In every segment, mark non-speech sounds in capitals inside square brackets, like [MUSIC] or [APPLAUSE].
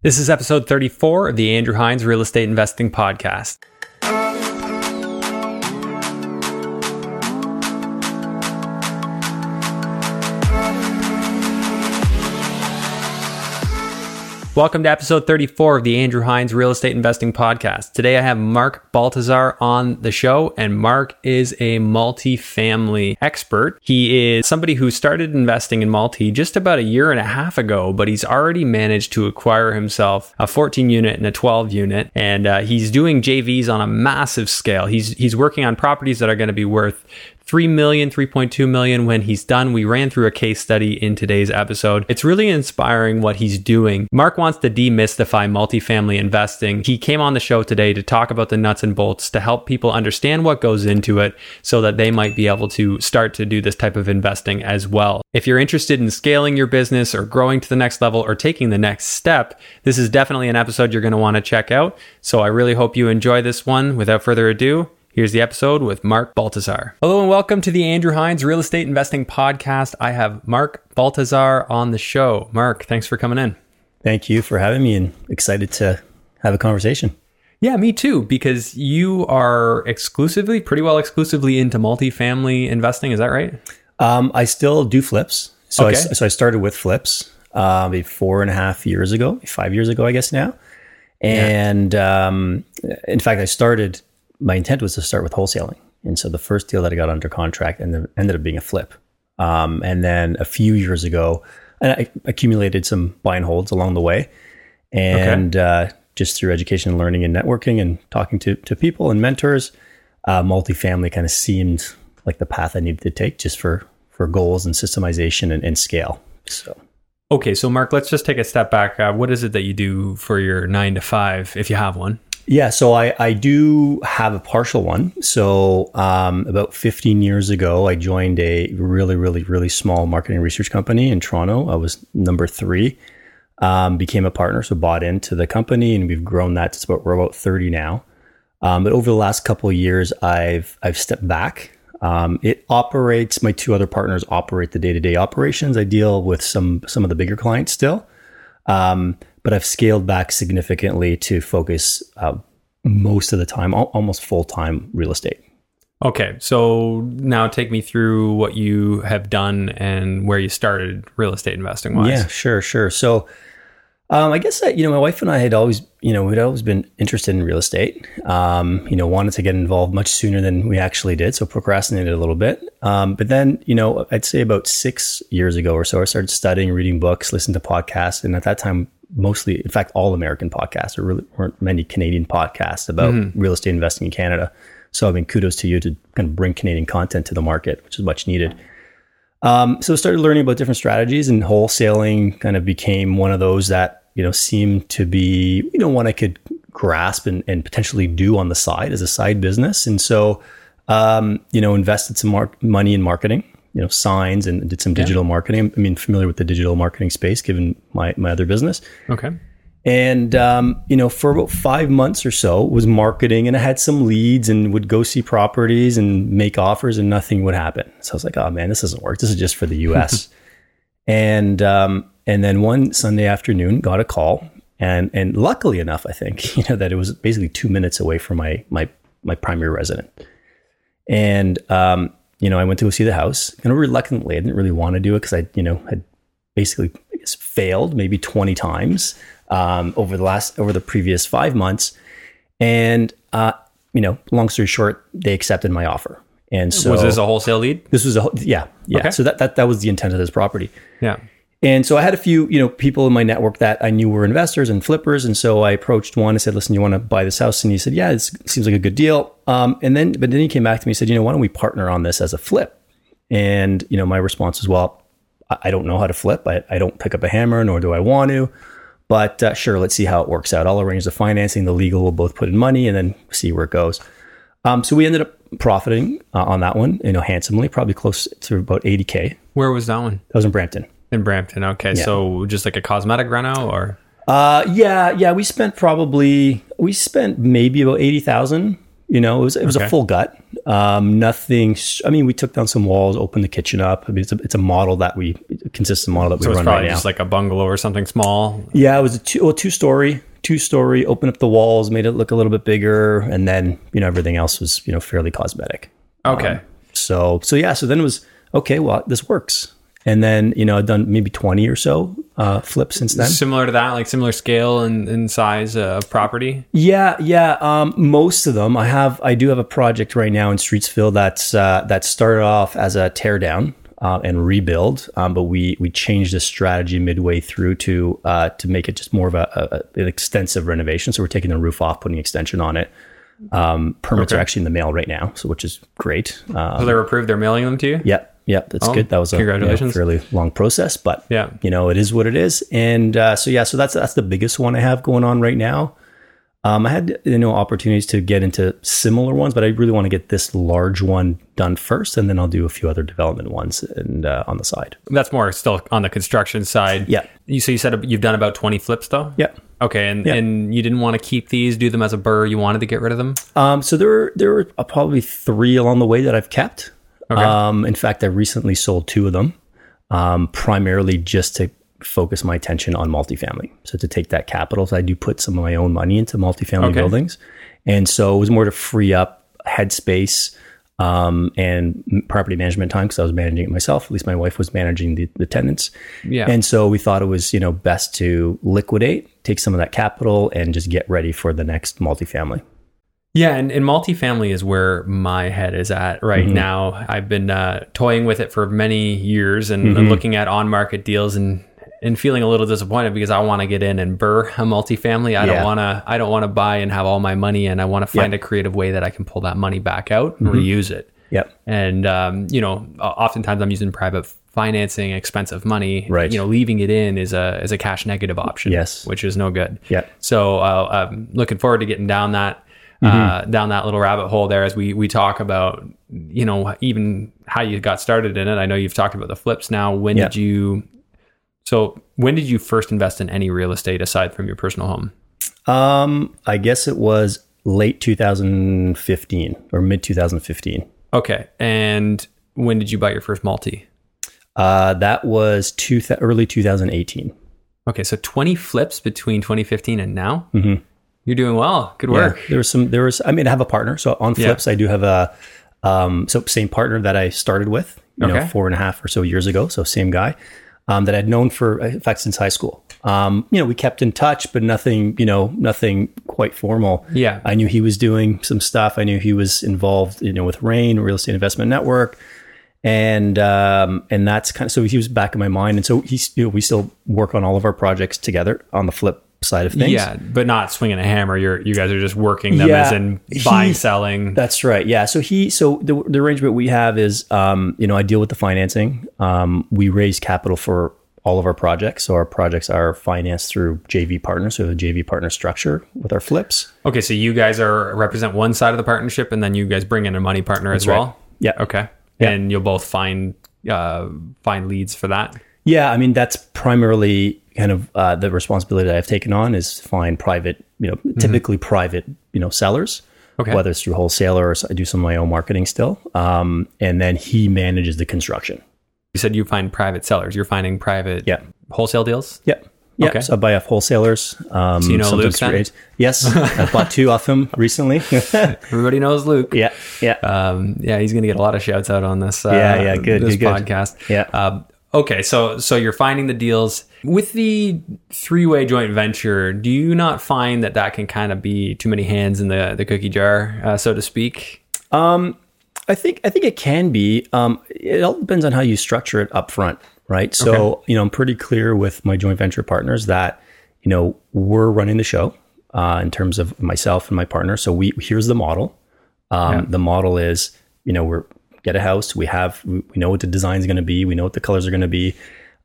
This is episode 34 of the Andrew Hines Real Estate Investing Podcast. Welcome to episode 34 of the Andrew Hines Real Estate Investing Podcast. Today I have Mark Baltazar on the show, and Mark is a multi-family expert. He is somebody who started investing in multi just about a year and a half ago, but he's already managed to acquire himself a 14 unit and a 12 unit, and uh, he's doing JVs on a massive scale. He's he's working on properties that are going to be worth 3 million, 3.2 million when he's done. We ran through a case study in today's episode. It's really inspiring what he's doing. Mark wants to demystify multifamily investing. He came on the show today to talk about the nuts and bolts to help people understand what goes into it so that they might be able to start to do this type of investing as well. If you're interested in scaling your business or growing to the next level or taking the next step, this is definitely an episode you're going to want to check out. So I really hope you enjoy this one. Without further ado, Here's the episode with Mark Baltazar. Hello and welcome to the Andrew Hines Real Estate Investing Podcast. I have Mark Baltazar on the show. Mark, thanks for coming in. Thank you for having me and excited to have a conversation. Yeah, me too, because you are exclusively, pretty well exclusively into multifamily investing. Is that right? Um, I still do flips. So, Okay. I, so I started with flips uh, maybe four and a half years ago, five years ago, I guess now. And um, in fact, I started, my intent was to start with wholesaling. And so the first deal that I got under contract ended, ended up being a flip. Um, and then a few years ago, and I accumulated some buy and holds along the way. And uh, just through education and learning and networking and talking to, to people and mentors, uh, multifamily kind of seemed like the path I needed to take just for, for goals and systemization and, and scale. So Okay, so Mark, let's just take a step back. Uh, what is it that you do for your nine to five, if you have one? Yeah, so I, I do have a partial one. So um, about 15 years ago, I joined a really, really, really small marketing research company in Toronto. I was number three, um, became a partner, so bought into the company, and we've grown that to about we're about 30 now. Um, but over the last couple of years, I've I've stepped back. Um, it operates. My two other partners operate the day to day operations. I deal with some some of the bigger clients still. Um, but I've scaled back significantly to focus uh, most of the time, al- almost full time real estate. Okay, so now take me through what you have done and where you started real estate investing wise. Yeah, sure, sure. So, um, I guess that you know, my wife and I had always, you know, we'd always been interested in real estate. Um, you know, wanted to get involved much sooner than we actually did, so procrastinated a little bit. Um, but then, you know, I'd say about six years ago or so, I started studying, reading books, listening to podcasts, and at that time, mostly, in fact, all American podcasts. There really weren't many Canadian podcasts about real estate investing in Canada. So, I mean, kudos to you to kind of bring Canadian content to the market, which is much needed. Um, so I started learning about different strategies, and wholesaling kind of became one of those that you know seemed to be you know one I could grasp and, and potentially do on the side as a side business. And so um, you know invested some mar- money in marketing, you know signs, and did some digital marketing. I mean, familiar with the digital marketing space given my my other business. Okay. And um, you know, for about five months or so, was marketing, and I had some leads, and would go see properties and make offers, and nothing would happen. So I was like, "Oh man, this doesn't work. This is just for the [LAUGHS] U.S." and um, and then one Sunday afternoon, got a call, and and luckily enough, I think [LAUGHS] you know that it was basically two minutes away from my my my primary resident. And um, you know, I went to go see the house, kind of reluctantly. I didn't really want to do it because I you know had basically I guess, failed maybe 20 times um, over the last over the previous five months and uh, you know long story short they accepted my offer and so was this a wholesale lead? this was a yeah yeah Okay. so that, that that was the intent of this property Yeah. And so I had a few, you know, people in my network that I knew were investors and flippers. And so I approached one and said, listen, you want to buy this house? And he said, yeah, it seems like a good deal. Um, and then, but then he came back to me and said, you know, why don't we partner on this as a flip? And, you know, my response was, well, I, don't know how to flip. I, I don't pick up a hammer, nor do I want to. But uh, sure, let's see how it works out. I'll arrange the financing, the legal, we'll both put in money and then see where it goes. Um, so we ended up profiting uh, on that one, you know, handsomely, probably close to about 80K. Where was that one? That was in Brampton. In Brampton. Okay, so just like a cosmetic reno or? Uh, yeah, yeah. We spent probably we spent maybe about eighty thousand You know, it was it was Okay. a full gut. Um, nothing. I mean, we took down some walls, opened the kitchen up. I mean, it's a, it's a model that we consistent model that we run right now. just like a bungalow or something small. yeah, it was a two well, two story, two story. Opened up the walls, made it look a little bit bigger, and then you know everything else was you know fairly cosmetic. Okay. So so yeah, so then it was okay. Well, this works. And then you know I've done maybe twenty or so uh, flips since then. Similar to that, like similar scale and, and size uh, of property. Yeah, yeah. Um, most of them, I have. I do have a project right now in Streetsville that's uh, that started off as a teardown uh, and rebuild, um, but we we changed the strategy midway through to uh, to make it just more of a, a, an extensive renovation. So we're taking the roof off, putting extension on it. Um, permits Okay. are actually in the mail right now, so which is great. Uh, So they're approved. They're mailing them to you. Yep, yep, that's Oh, good. That was a you know, congratulations. fairly long process, but Yeah. you know, it is what it is. And uh, so yeah, so that's that's the biggest one I have going on right now. Um, I had you know opportunities to get into similar ones, but I really want to get this large one done first, and then I'll do a few other development ones and uh, on the side. That's more still on the construction side. Yeah. You so you said you've done about twenty flips though. Yeah. Okay, and Yeah. and you didn't want to keep these, do them as a BRRRR. You wanted to get rid of them. Um, so there were there were probably three along the way that I've kept. Okay. Um, in fact, I recently sold two of them, um, primarily just to focus my attention on multifamily. So to take that capital, so I do put some of my own money into multifamily Okay. buildings, and so it was more to free up headspace um, and property management time because I was managing it myself. At least my wife was managing the, the tenants. Yeah. And so we thought it was you know best to liquidate, take some of that capital, and just get ready for the next multifamily. Yeah, and, and multifamily is where my head is at right Mm-hmm. now. I've been uh, toying with it for many years and, Mm-hmm. looking at on market deals and and feeling a little disappointed because I want to get in and BRRRR a multifamily. I Yeah. don't want to. I don't want to buy and have all my money, and I want to find a creative way that I can pull that money back out and Mm-hmm. reuse it. Yep. And um, you know, oftentimes I'm using private financing, expensive money. Right. You know, leaving it in is a is a cash negative option. Yes. Which is no good. Yeah. So uh, I'm looking forward to getting down that uh, Mm-hmm. down that little rabbit hole there as we we talk about you know even how you got started in it. I know you've talked about the flips now. When Yeah. did you? So when did you first invest in any real estate aside from your personal home? Um, I guess it was late 2015 or mid 2015. Okay, and when did you buy your first multi? Uh, that was two th- early 2018. Okay, so 20 flips between 2015 and now. Mm-hmm. You're doing well. Good work. Yeah, there was some. There was. I mean, I have a partner. So on Yeah. flips, I do have a. Um, so same partner that I started with, you know, four and a half or so years ago. So same guy, um, that I'd known for in fact since high school. Um, you know, we kept in touch, but nothing. You know, nothing quite formal. Yeah. I knew he was doing some stuff. I knew he was involved, you know, with REIN Real Estate Investment Network, and um, and that's kind of so he was back in my mind. And so he's, you know, we still work on all of our projects together on the flip side of things. Yeah, but not swinging a hammer. You're you guys are just working them Yeah, as in buying, he- selling. That's right. Yeah. So he, so the, the arrangement we have is, um, you know, I deal with the financing. Um, we raise capital for all of our projects. So our projects are financed through JV partners. So the JV partner structure with our flips. Okay, so you guys are represent one side of the partnership, and then you guys bring in a money partner as right. well. Yeah. Okay, Yeah. and you'll both find uh, find leads for that. Yeah. I mean, that's primarily kind of, uh, the responsibility that I've taken on is find private, you know, typically private, you know, sellers. Okay. Whether it's through wholesaler or I do some of my own marketing still. Um, and then he manages the construction. You said you find private sellers. You're finding private Yeah. wholesale deals. Yep. Yeah, Okay. so I buy off wholesalers. Um, So you know Luke then? Yes, I [LAUGHS] bought two off him recently. [LAUGHS] Everybody knows Luke. yeah, yeah, Um, yeah, he's going to get a lot of shouts out on this. Uh, Yeah, yeah, good, This good, good. podcast. Yeah. Um, okay, so so you're finding the deals with the three way joint venture. Do you not find that that can kind of be too many hands in the the cookie jar, uh, so to speak? Um, I think I think it can be. Um, it all depends on how you structure it up front, right? So you know, I'm pretty clear with my joint venture partners that you know we're running the show uh, in terms of myself and my partner. So we here's the model. Um, Yeah. The model is you know we're get a house. We have we know what the design is going to be. We know what the colors are going to be,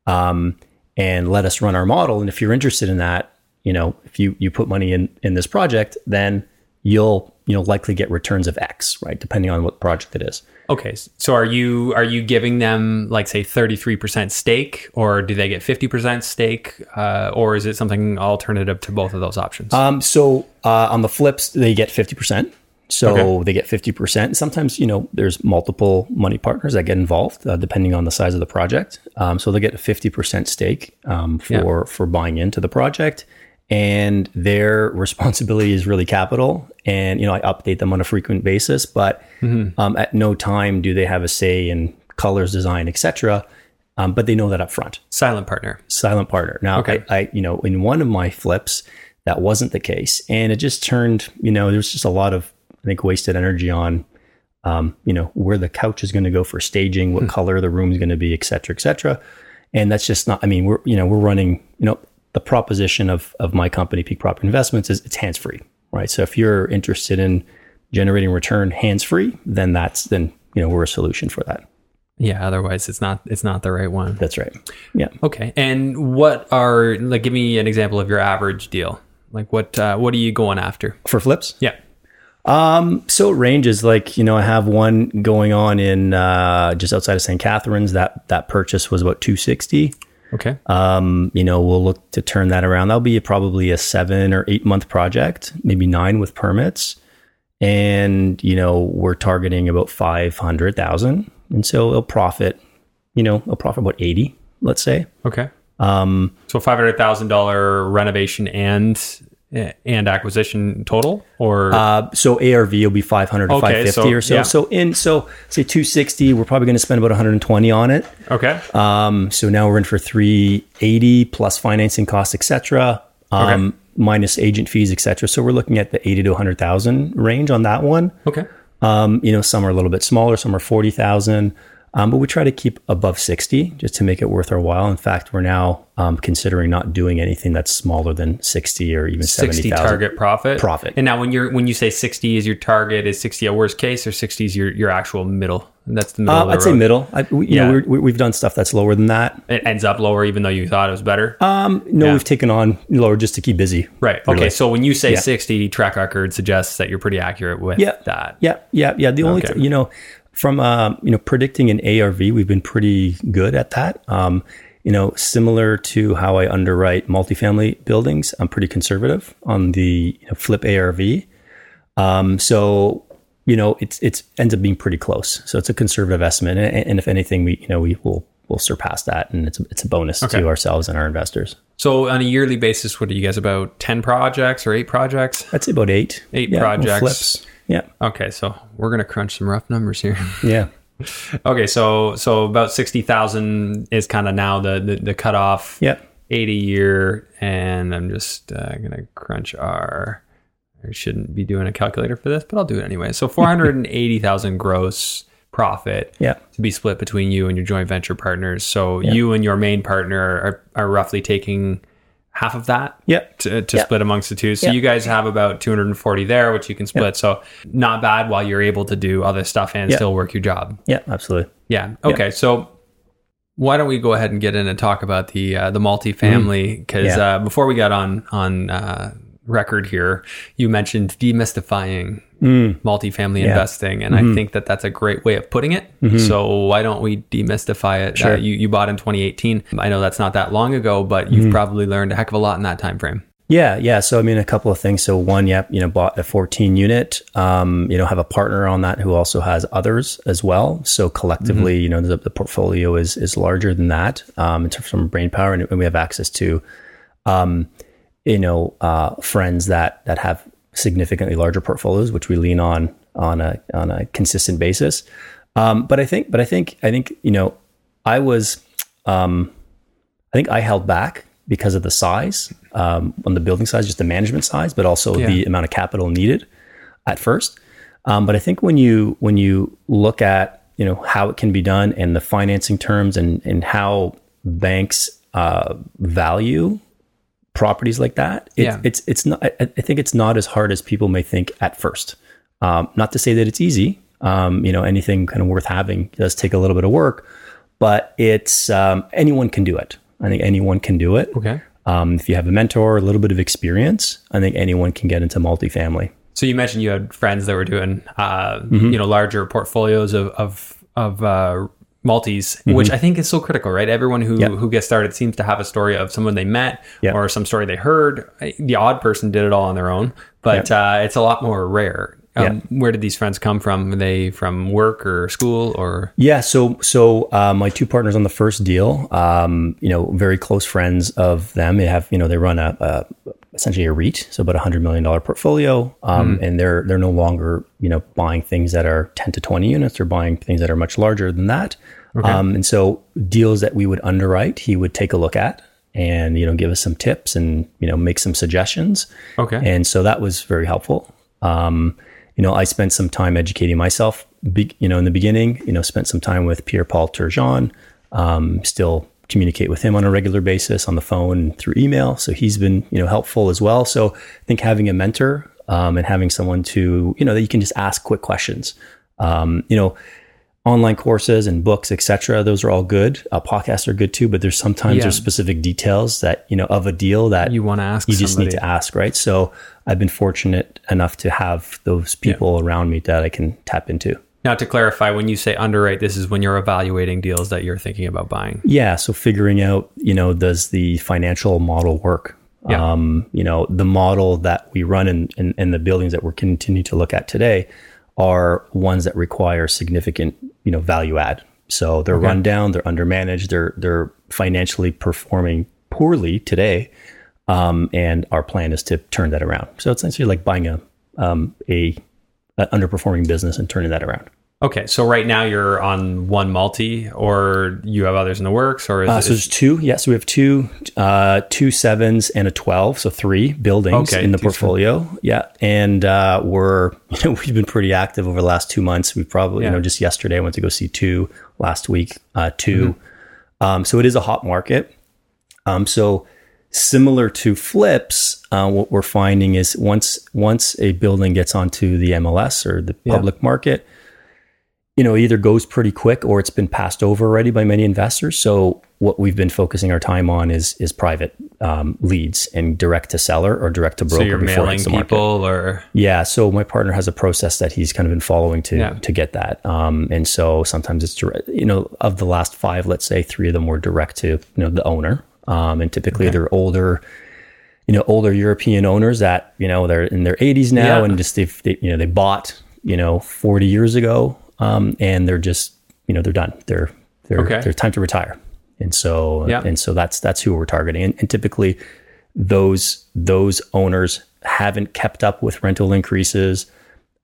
um, and let us run our model. And if you're interested in that, you know, if you you put money in in this project, then you'll you know likely get returns of X, right? Depending on what project it is. Okay, so are you are you giving them like say thirty three percent stake, or do they get fifty percent stake, uh, or is it something alternative to both of those options? Um, so uh, on the flips, they get fifty percent. So Okay. they get 50%. Sometimes, you know, there's multiple money partners that get involved uh, depending on the size of the project. Um, so they'll get a 50% stake um, for, for buying into the project. And their [LAUGHS] responsibility is really capital. And, you know, I update them on a frequent basis, but um, at no time do they have a say in colors, design, etc. Um, but they know that up front Silent partner. silent partner. Now, Okay. I, I, you know, in one of my flips, that wasn't the case, and it just turned. You know, there's just a lot of, I think, wasted energy on, um, you know, where the couch is going to go for staging, what color the room is going to be, et cetera, et cetera. And that's just not. I mean, we're, you know, we're running. You know, the proposition of of my company, Peak Property Investments, is it's hands free, right? So if you're interested in generating return hands free, then that's then you know we're a solution for that. Yeah. Otherwise, it's not it's not the right one. That's right. Yeah. Okay. And what are like? Give me an example of your average deal. Like what uh, what are you going after? For flips. Yeah. Um, so it ranges. Like you know, I have one going on in uh, just outside of St. Catharines. That that purchase was about two sixty. Okay. Um, you know, we'll look to turn that around. That'll be probably a seven or eight month project, maybe nine with permits. And you know, we're targeting about five hundred thousand, and so it'll profit. You know, it'll profit about eighty, let's say. Okay. Um, So five hundred thousand dollar renovation and and acquisition total, or Uh, so ARV will be 500 to Okay, 550 so- or so. yeah. So in so say 260, we're probably going to spend about 120 on it. okay, Um, so now we're in for 380 plus financing costs, etc. Um, Okay. minus agent fees, etc. So we're looking at the 80 to 100,000 range on that one. okay, Um, you know, some are a little bit smaller, some are 40,000. Um, but we try to keep above 60 just to make it worth our while. In fact, we're now um, considering not doing anything that's smaller than 60 or even sixty 70,000. target profit. Profit. And now when you're when you say sixty is your target, is sixty a worst case or sixty is your your actual middle? That's the middle. Uh, of the I'd say middle. I, we, you Yeah. know, we- we've done stuff that's lower than that. It ends up lower, even though you thought it was better. Um, no, Yeah. we've taken on lower just to keep busy. right. Okay. really. So when you say Yeah. sixty, track record suggests that you're pretty accurate with Yeah. that. Yeah, yeah, yeah. The only, Okay. th- you know, from um, you know, predicting an ARV, we've been pretty good at that. Um, you know, similar to how I underwrite multifamily buildings, I'm pretty conservative on the you know, flip ARV. Um, so you know, it's it's ends up being pretty close. So it's a conservative estimate, and, and if anything, we you know we will will surpass that, and it's a, it's a bonus Okay. to ourselves and our investors. So on a yearly basis, what are you guys about? Ten projects or eight projects? I'd say about eight. Eight Yeah, projects. Flips. Yeah, Okay, so we're gonna crunch some rough numbers here. [LAUGHS] yeah. okay, so so about sixty thousand is kind of now the, the the cutoff. Yeah. Eighty year, and I'm just uh, gonna crunch our. I shouldn't be doing a calculator for this, but I'll do it anyway. So [LAUGHS] four hundred and eighty thousand gross profit Yeah. to be split between you and your joint venture partners. So you and your main partner are, are roughly taking half of that Yeah. to, to Yeah. split amongst the two. So Yeah. you guys have about 240 there, which you can split. So not bad while you're able to do other stuff and still work your job. Yeah, absolutely. Yeah. Okay. So why don't we go ahead and get in and talk about the uh, the multifamily? Because Mm-hmm. Yeah. uh, before we got on on uh, record here, you mentioned demystifying multifamily investing, and I think that that's a great way of putting it. So why don't we demystify it? Sure. Uh, you you bought in 2018. I know that's not that long ago, but you've probably learned a heck of a lot in that time frame. Yeah, yeah. So I mean, a couple of things. So one, yep, you know, bought a 14 unit. Um, you know, have a partner on that who also has others as well. So collectively, you know, the, the portfolio is is larger than that um, in terms of brain power, and, and we have access to, um, you know, uh, friends that that have significantly larger portfolios, which we lean on on a on a consistent basis. Um, but I think, but I think, I think, you know, I was, um, I think I held back because of the size um, on the building size, just the management size, but also Yeah. the amount of capital needed at first. Um, but I think when you when you look at you know how it can be done and the financing terms and and how banks uh, value properties like that, it's Yeah. it's it's not. I, I think it's not as hard as people may think at first. Um, not to say that it's easy. Um, you know, anything kind of worth having does take a little bit of work, but it's um, anyone can do it. I think anyone can do it. Okay. Um, if you have a mentor, a little bit of experience, I think anyone can get into multifamily. So you mentioned you had friends that were doing, uh, Mm-hmm. you know, larger portfolios of of, of uh, multis, which I think is so critical, right? Everyone who Mm-hmm. Who gets started seems to have a story of someone they met Yeah. or some story they heard. The odd person did it all on their own, but uh, it's a lot more rare. Um, Where did these friends come from? Were they from work or school or? Yeah, so so uh, my two partners on the first deal, um, you know, very close friends of them. They have, you know, they run a, a essentially a REIT, so about a hundred million dollar portfolio, um, and they're they're no longer, you know, buying things that are ten to twenty units. They're buying things that are much larger than that. Um, and so deals that we would underwrite, he would take a look at and you know give us some tips and you know make some suggestions. Okay. And so that was very helpful. Um, you know, I spent some time educating myself. Be, you know, in the beginning, you know, spent some time with Pierre Paul Turgeon. Um, still communicate with him on a regular basis on the phone through email. So he's been you know helpful as well. So I think having a mentor um, and having someone to you know that you can just ask quick questions. Um, you know, online courses and books, etc. Those are all good. Uh, podcasts are good too, but there's sometimes Yeah. there's specific details that you know of a deal that You want to ask you just somebody. need to ask, right? So I've been fortunate enough to have those people around me that I can tap into. Now, to clarify, when you say underwrite, this is when you're evaluating deals that you're thinking about buying. Yeah, so figuring out, you know, does the financial model work? Yeah. Um, you know, the model that we run in, in, in the buildings that we're continuing to look at today are ones that require significant, you know, value add. So they're run down, they're undermanaged, they're they're financially performing poorly today, um, and our plan is to turn that around. So it's essentially like buying a um, a, a underperforming business and turning that around. Okay, so right now you're on one multi, or you have others in the works, or is Uh, it, so there's two. Yes, we have two, uh, two sevens and a twelve. So three buildings Okay, in the portfolio. Yeah, and uh, we're you [LAUGHS] know we've been pretty active over the last two months. We probably Yeah. you know just yesterday I went to go see two. Last week, uh, 2 Mm-hmm. Um, so it is a hot market. Um, so similar to flips, uh, what we're finding is once once a building gets onto the MLS or the public market, you know, either goes pretty quick or it's been passed over already by many investors. So what we've been focusing our time on is is private um, leads and direct to seller or direct to so broker you're mailing hits the market. people, or Yeah, so my partner has a process that he's kind of been following to Yeah. to get that, um, and so sometimes it's direct. You know, of the last five, let's say three of them were direct to you know the owner, um, and typically they're older, you know, older European owners that you know they're in their 80s now, Yeah. and just they've they, you know they bought you know 40 years ago, um, and they're just you know they're done. They're they're Okay. they're time to retire, and so Yeah. and so that's that's who we're targeting, and, and typically those those owners haven't kept up with rental increases.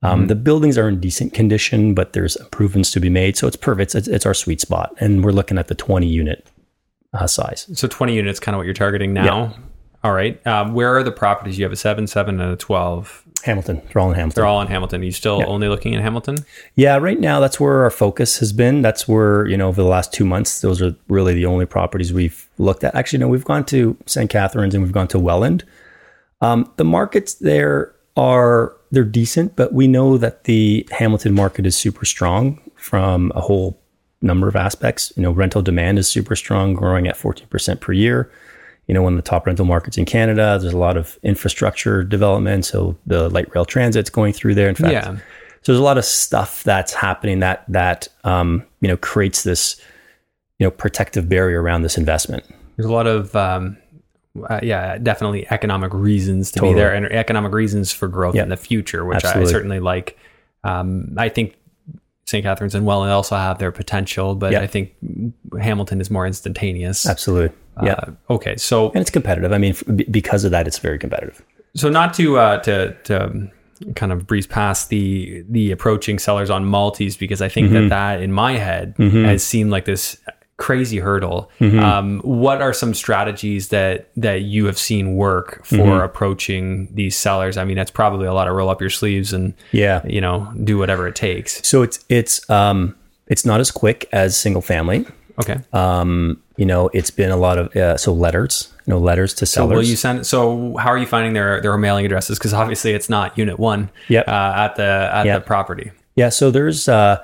Um, The buildings are in decent condition, but there's improvements to be made. So it's perfect. It's, it's our sweet spot, and we're looking at the 20 unit uh, size. so 20 units, kind of what you're targeting now. All right, um, where are the properties? You have a seven, seven, and a 12. Hamilton, they're all in Hamilton. They're all in Hamilton. Are you still only looking in Hamilton? Yeah, right now that's where our focus has been. That's where you know over the last two months, those are really the only properties we've looked at. Actually, no, we've gone to St. Catharines and we've gone to Welland. Um, the markets there are they're decent, but we know that the Hamilton market is super strong from a whole number of aspects. You know, rental demand is super strong, growing at fourteen percent per year. You know, one of the top rental markets in Canada. There's a lot of infrastructure development, so the light rail transit's going through there. In fact, Yeah. so there's a lot of stuff that's happening that that um, you know creates this you know protective barrier around this investment. There's a lot of, um, uh, yeah, definitely economic reasons to Totally. be there and economic reasons for growth Yeah. in the future, which I Absolutely. certainly like. Um, I think St. Catharines and Welland also have their potential, but Yeah. I think Hamilton is more instantaneous. Absolutely, yeah, Uh, okay, so and it's competitive. I mean, f- because of that, it's very competitive. so not to uh, to to um, kind of breeze past the the approaching sellers on multis because I think Mm-hmm. that that in my head has seemed like this crazy hurdle. Mm-hmm. Um, what are some strategies that that you have seen work for Mm-hmm. approaching these sellers? I mean, that's probably a lot of roll up your sleeves and Yeah. you know do whatever it takes. So it's it's um it's not as quick as single family. Okay. Um, you know, it's been a lot of uh, so letters, you know, letters to So sellers. will you send? So how are you finding their their mailing addresses? Because obviously it's not Unit One. Yep. Uh, at the at Yep. the property. yeah. So there's uh,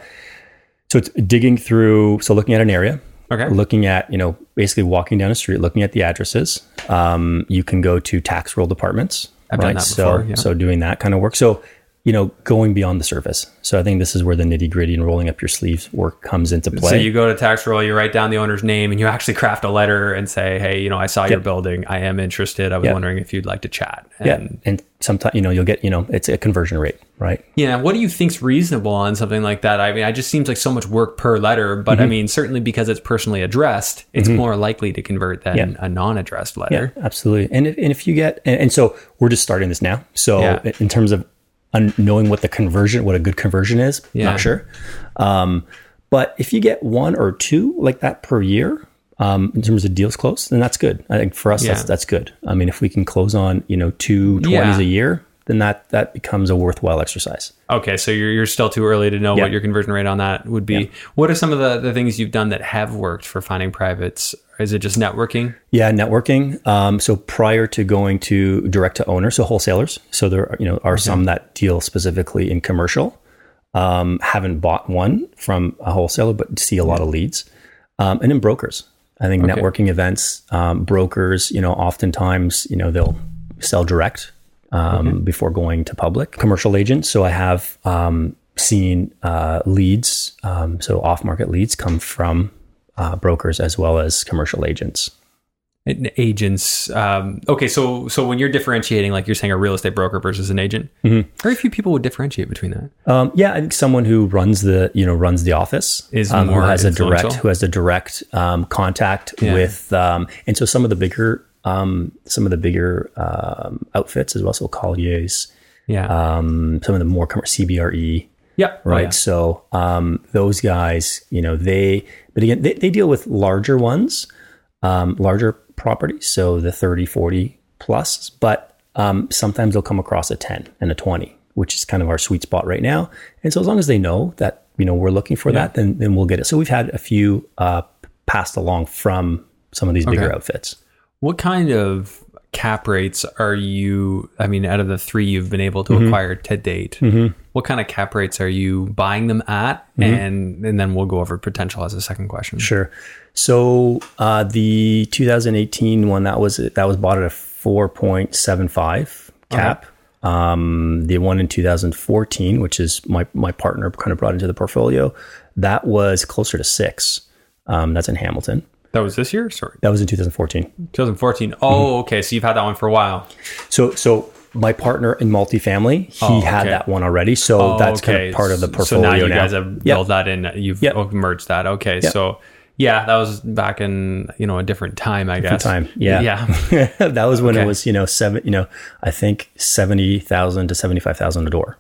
so it's digging through. So looking at an area, Okay. looking at you know basically walking down a street looking at the addresses um, you can go to tax roll departments I've done that so before, yeah. so doing that kind of work so you know going beyond the surface so i think this is where the nitty gritty and rolling up your sleeves work comes into play So you go to tax roll, you write down the owner's name, and you actually craft a letter and say, "Hey, you know, I saw your building. I am interested. I was Yep. wondering if you'd like to chat." yeah And and sometimes you know you'll get you know it's a conversion rate, right? Yeah. What do you think's reasonable on something like that? I mean, it just seems like so much work per letter, but I Mm-hmm. mean, certainly because it's personally addressed, it's more likely to convert than Yeah. a non-addressed letter. Absolutely. And if, and if you get, and, and so we're just starting this now. So Yeah. in terms of un, knowing what the conversion, what a good conversion is, Yeah. not sure. Um, but if you get one or two like that per year, um, in terms of deals closed, then that's good. I think for us, that's, Yeah. that's good. I mean, if we can close on, you know, two twenties Yeah. a year, then that, that becomes a worthwhile exercise. Okay, so you're, you're still too early to know Yeah. what your conversion rate on that would be. What are some of the, the things you've done that have worked for finding privates? Is it just networking? Yeah, networking. Um, so prior to going to direct to owner, so wholesalers. So there, are, you know, are some that deal specifically in commercial. Um, haven't bought one from a wholesaler, but see a lot of leads. Um, and in brokers. I think networking events, um, brokers. You know, oftentimes, you know, they'll sell direct um, before going to public. Commercial agents. So I have um, seen uh, leads, um, so off-market leads, come from uh, brokers as well as commercial agents. And Agents. Um, okay, so so when you're differentiating, like you're saying, a real estate broker versus an agent, Mm-hmm. very few people would differentiate between that. Um, yeah, I think someone who runs the you know runs the office Is um, who more has a direct who has a direct um, contact Yeah. with um, and so some of the bigger um, some of the bigger um, outfits as well, so Colliers, Yeah. um, some of the more CBRE, yeah. Oh, right? yeah. So um, those guys, you know, they but again they, they deal with larger ones, um, larger properties, so the 30, 40 plus, but um, sometimes they'll come across a 10 and a 20, which is kind of our sweet spot right now. And so as long as they know that, you know, we're looking for that, then, then we'll get it. So we've had a few uh, passed along from some of these bigger Okay. outfits. What kind of cap rates are you? I mean, out of the three you've been able to Mm-hmm. acquire to date, what kind of cap rates are you buying them at? And and then we'll go over potential as a second question. Mm-hmm. Sure. So uh, the 2018 one that was that was bought at a 4.75 cap. Um, the one in 2014, which is my my partner kind of brought into the portfolio, that was closer to six. Um, that's in Hamilton. That was this year. Sorry, That was in 2014. 2014. Mm-hmm. Oh, okay. So you've had that one for a while. So so my partner in multifamily, he Oh, had that one already. So Oh, that's kind of part of the So portfolio now you now. guys have Yep. built that in. You've Yep. merged that. Okay. So yeah, that was back in you know a different time, I guess. Different time. Yeah. Yeah. [LAUGHS] that was when Okay. it was, you know, seven, you know, I think 70,000 to 75,000 a door.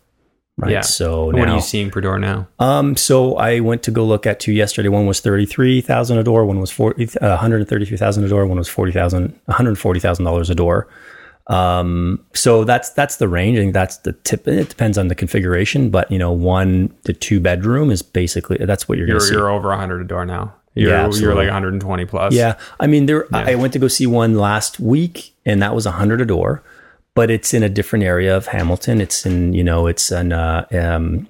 Right. Yeah. So what now, are you seeing per door now? um, so I went to go look at two yesterday. One was 33,000 a door. One was 40, uh, 133,000 a door. One was 40,000, $140,000 a door. Um, so that's, that's the range. I think that's the tip. It depends on the configuration, but you know, one to two bedroom is basically, that's what you're going You're to see. you're over 100 a door now. You're, Yeah, you're like 120 plus. Yeah, I mean, there. I went to go see one last week, and that was a hundred a door, but it's in a different area of Hamilton. It's in, you know, it's an uh, um,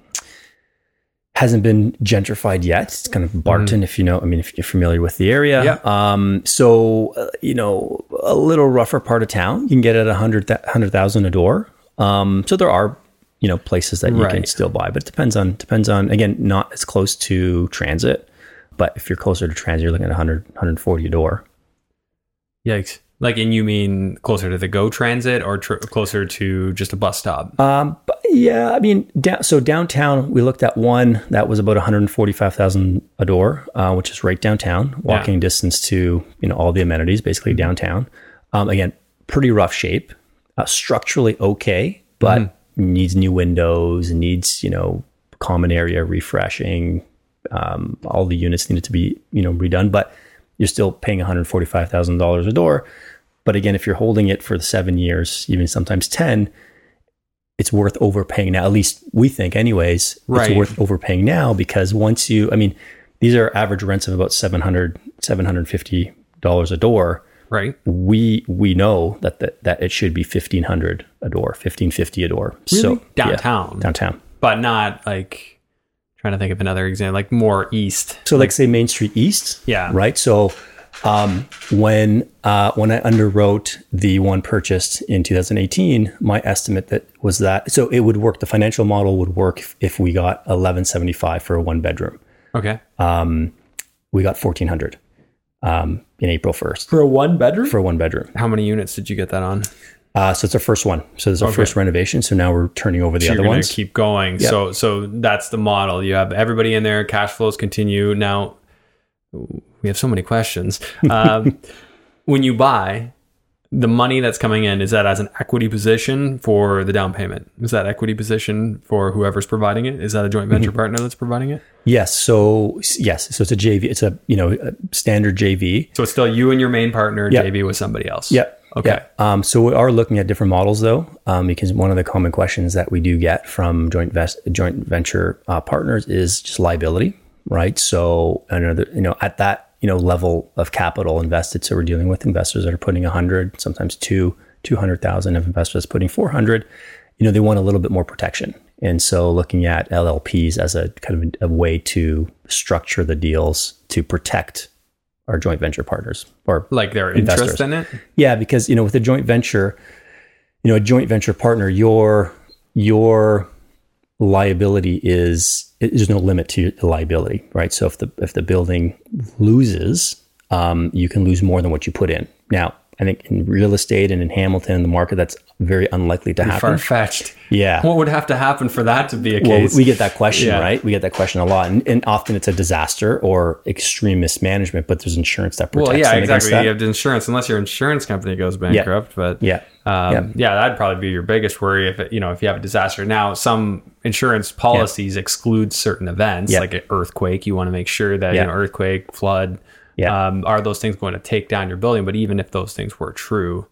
hasn't been gentrified yet. It's kind of Barton, if you know. I mean, if you're familiar with the area. Yeah. Um. So, uh, you know, a little rougher part of town. You can get it a hundred hundred thousand a door. Um. So there are. You know, places that you can still buy, but it depends on depends on again, not as close to transit, but if you're closer to transit, you're looking at 100, 140 a door. Yikes. Like, and you mean closer to the GO transit or tr- closer to just a bus stop? Um, yeah, I mean, down, so downtown, we looked at one that was about 145,000 a door, uh, which is right downtown, walking distance to, you know, all the amenities, basically downtown. Um, again, pretty rough shape, uh, structurally okay, but needs new windows, needs, you know, common area refreshing. Um, all the units needed to be, you know, redone, but you're still paying $145,000 a door. But again, if you're holding it for seven years, even sometimes 10, it's worth overpaying now. At least we think, anyways, Right. it's worth overpaying now because once you, I mean, these are average rents of about 700 $750 a door. right. We we know that that, that it should be 1500 a door, 1550 a door. So yeah, Downtown. downtown. But not like, trying to think of another example, like more east. So like say Main Street East, Yeah. right? So um, when uh, when I underwrote the one purchased in 2018, my estimate that was that so it would work. The financial model would work if, if we got 1175 for a one bedroom. Okay. Um, we got 1400 um, in April 1st For a one bedroom? for a one bedroom. How many units did you get that on? Uh, so it's our first one. So there's our Okay. first renovation. So now we're turning over the So other you're ones. keep going. Yeah. So so that's the model. You have everybody in there. Cash flows continue. Now we have so many questions. Um, [LAUGHS] when you buy, the money that's coming in is that as an equity position for the down payment? Is that equity position for whoever's providing it? Is that a joint Mm-hmm. venture partner that's providing it? yes. So yes. So it's a JV. It's a you know a standard JV. So it's still you and your main partner, Yeah. JV with somebody else. Yep. Okay. Yeah. Um, so we are looking at different models though, um, because one of the common questions that we do get from joint vest, joint venture uh, partners is just liability, right? So another, you know, at that you know level of capital invested, so we're dealing with investors that are putting a hundred, sometimes two, two hundred thousand of investors putting four hundred. You know, they want a little bit more protection, and so looking at LLPs as a kind of a way to structure the deals to protect our joint venture partners or Like their interest Investors. in it? yeah, because you know, with a joint venture, you know, a joint venture partner, your your liability is there's no limit to liability, right? So if the if the building loses, um, you can lose more than what you put in. Now, I think in real estate and in Hamilton, in the market, that's very unlikely to happen. Far fetched. Yeah. What would have to happen for that to be a Well, case? we get that question, Yeah. right? We get that question a lot, and, and often it's a disaster or extreme mismanagement, but there's insurance that protects well, yeah, exactly. You have insurance unless your insurance company goes bankrupt. But yeah, Um, yeah. that'd probably be your biggest worry if it, you know if you have a disaster. Now, some insurance policies exclude certain events, Yeah. like an earthquake. You want to make sure that Yeah. you know earthquake, flood, Yeah. um, are those things going to take down your building? But even if those things were true,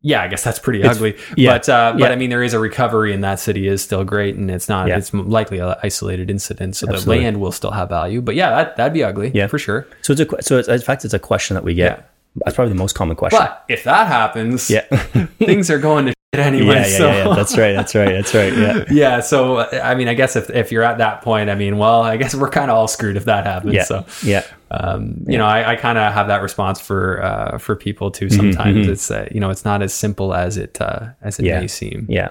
yeah, I guess that's pretty ugly. yeah. But uh, but I mean, there is a recovery, and that city is still great, and it's not. Yeah. It's likely an isolated incident, so Absolutely. the land will still have value. But yeah, that that'd be ugly. Yeah. for sure. So it's a so it's, in fact it's a question that we get. Yeah. That's probably the most common question. But if that happens, yeah. [LAUGHS] things are going to anyway. yeah, yeah, so. yeah, yeah. That's right. That's right. That's right. Yeah. [LAUGHS] yeah so i mean i guess if, if you're at that point i mean well i guess [LAUGHS] we're kind of all screwed if that happens Yeah. so Yeah. um, you know i, I kind of have that response for uh, for people too Mm-hmm, sometimes it's uh, you know it's not as simple as it uh, as it Yeah. may seem Yeah.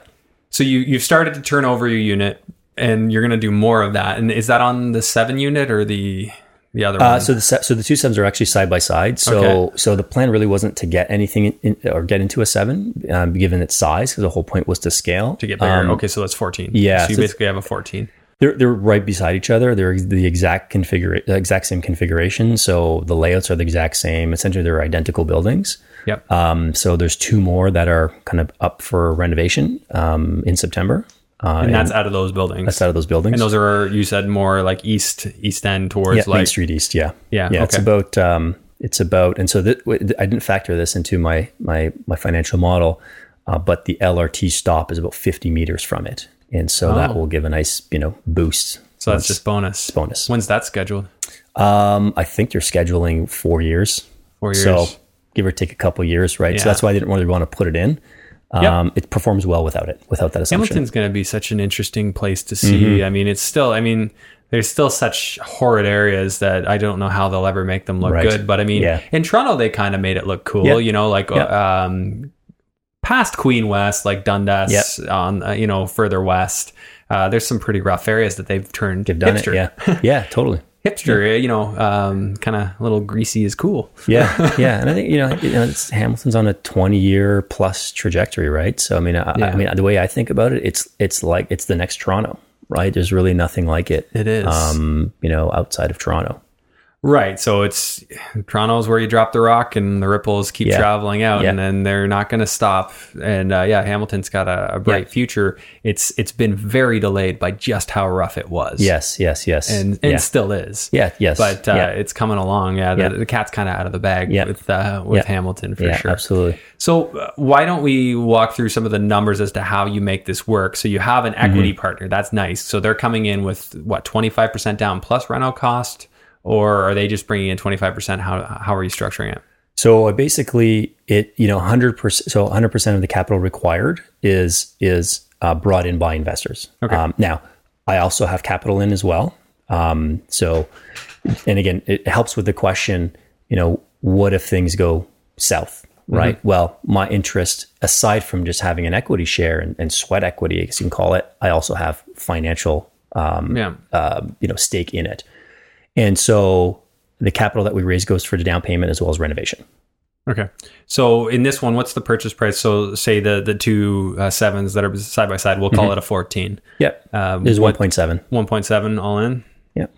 so you you've started to turn over your unit and you're going to do more of that and is that on the seven unit or the the other Uh, one so the so the two sevens are actually side by side. So Okay. so the plan really wasn't to get anything in, or get into a seven, um, given its size, because the whole point was to scale to get bigger Um, okay so that's 14 yeah, so you so basically have a 14 They're they're right beside each other. They're the exact configura- exact same configuration. So the layouts are the exact same. Essentially, they're identical buildings. yep Um, so there's two more that are kind of up for renovation um, in September. Uh, and that's out of those buildings that's out of those buildings. and those are you said more like east east end towards yeah, Main Street East. Yeah, Yeah, yeah. It's about um, it's about, and so th- w- I didn't factor this into my my my financial model, uh, but the LRT stop is about 50 meters from it, and so that Oh. will give a nice you know boost. So that's just bonus. bonus. When's that scheduled? Um, I think they're scheduling four years, Four years. so give or take a couple years, right? Yeah. So that's why I didn't really want to put it in. Um, It performs well without it, without that assumption. Hamilton's going to be such an interesting place to see. Mm-hmm. I mean, it's still. I mean, there's still such horrid areas that I don't know how they'll ever make them look Right. good. But I mean, Yeah. in Toronto, they kind of made it look cool. Yeah. You know, like Yeah. um, past Queen West, like Dundas, on uh, you know further west. Uh, there's some pretty rough areas that they've turned They've done hipster. it, yeah, [LAUGHS] yeah, totally. Hipster, you know, um, kind of a little greasy is cool. Yeah, [LAUGHS] yeah, and I think you know, you know it's, Hamilton's on a twenty-year plus trajectory, right? So I mean, I, Yeah. I mean, the way I think about it, it's it's like it's the next Toronto, right? There's really nothing like it, It is. um, you know, outside of Toronto. Right. So it's Toronto's where you drop the rock and the ripples keep Yeah. traveling out Yeah. and then they're not going to stop. And uh, yeah, Hamilton's got a, a bright Yeah. future. It's it's been very delayed by just how rough it was. Yes, yes, yes, And and still is. yeah, yes, But uh, it's coming along. Yeah, the, the cat's kind of out of the bag with uh, with. Hamilton for yeah, sure. absolutely. So uh, why don't we walk through some of the numbers as to how you make this work? So you have an equity partner. That's nice. So they're coming in with what twenty five percent down plus rental cost, or are they just bringing in twenty five percent? How how are you structuring it? So basically, it you know, hundred percent. So hundred percent of the capital required is is uh, brought in by investors. Okay. Um, now, I also have capital in as well. Um, so, and again, it helps with the question. You know, what if things go south? Right. Well, my interest, aside from just having an equity share and, and sweat equity, as you can call it, I also have financial Yeah. uh, you know stake in it. And so the capital that we raise goes for the down payment as well as renovation. Okay. So in this one, what's the purchase price? So say the the two uh, sevens that are side by side, we'll call it a 14. Yep. Um, There's what- 1.7. 1.7 all in. Yep.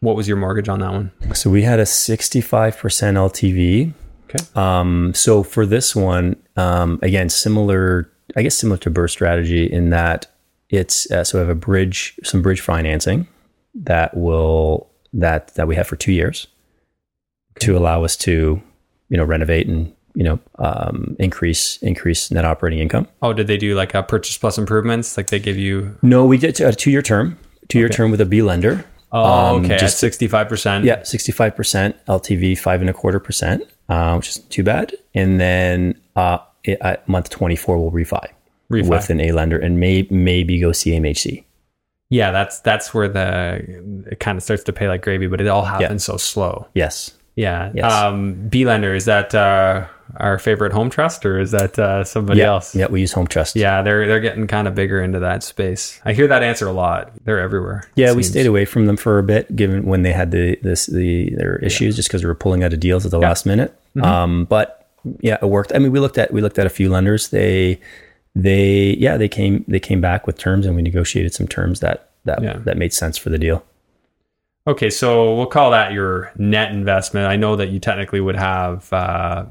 What was your mortgage on that one? So we had a 65% LTV. Okay. Um, so for this one, um, again, similar, I guess similar to Burst Strategy in that it's uh, so we have a bridge, some bridge financing that will that that we have for two years to allow us to, you know, renovate and you know um, increase increase net operating income. Oh, did they do like a purchase plus improvements? Like they give you? No, we did a two year term, two year Okay. term with a B lender. Oh, Um, okay. just- sixty five percent. Yeah, sixty-five percent LTV, five and a quarter percent, uh, which isn't too bad. And then uh, it, at month twenty-four, we'll refi, Refi. with an A lender and may, maybe go CMHC. Yeah, that's that's where the it kind of starts to pay like gravy, but it all happens so slow. Yes. Yeah. Yes. Um, B lender is that uh, our favorite home trust or is that uh, somebody yeah. else? Yeah, we use Home Trust. Yeah, they're they're getting kind of bigger into that space. I hear that answer a lot. They're everywhere. Yeah, we stayed away from them for a bit, given when they had the this the their issues, just because we were pulling out of deals at the last minute. Mm-hmm. Um, but yeah, it worked. I mean, we looked at we looked at a few lenders. They they yeah they came they came back with terms, and we negotiated some terms that that Yeah. that made sense for the deal. Okay, so we'll call that your net investment. I know that you technically would have uh,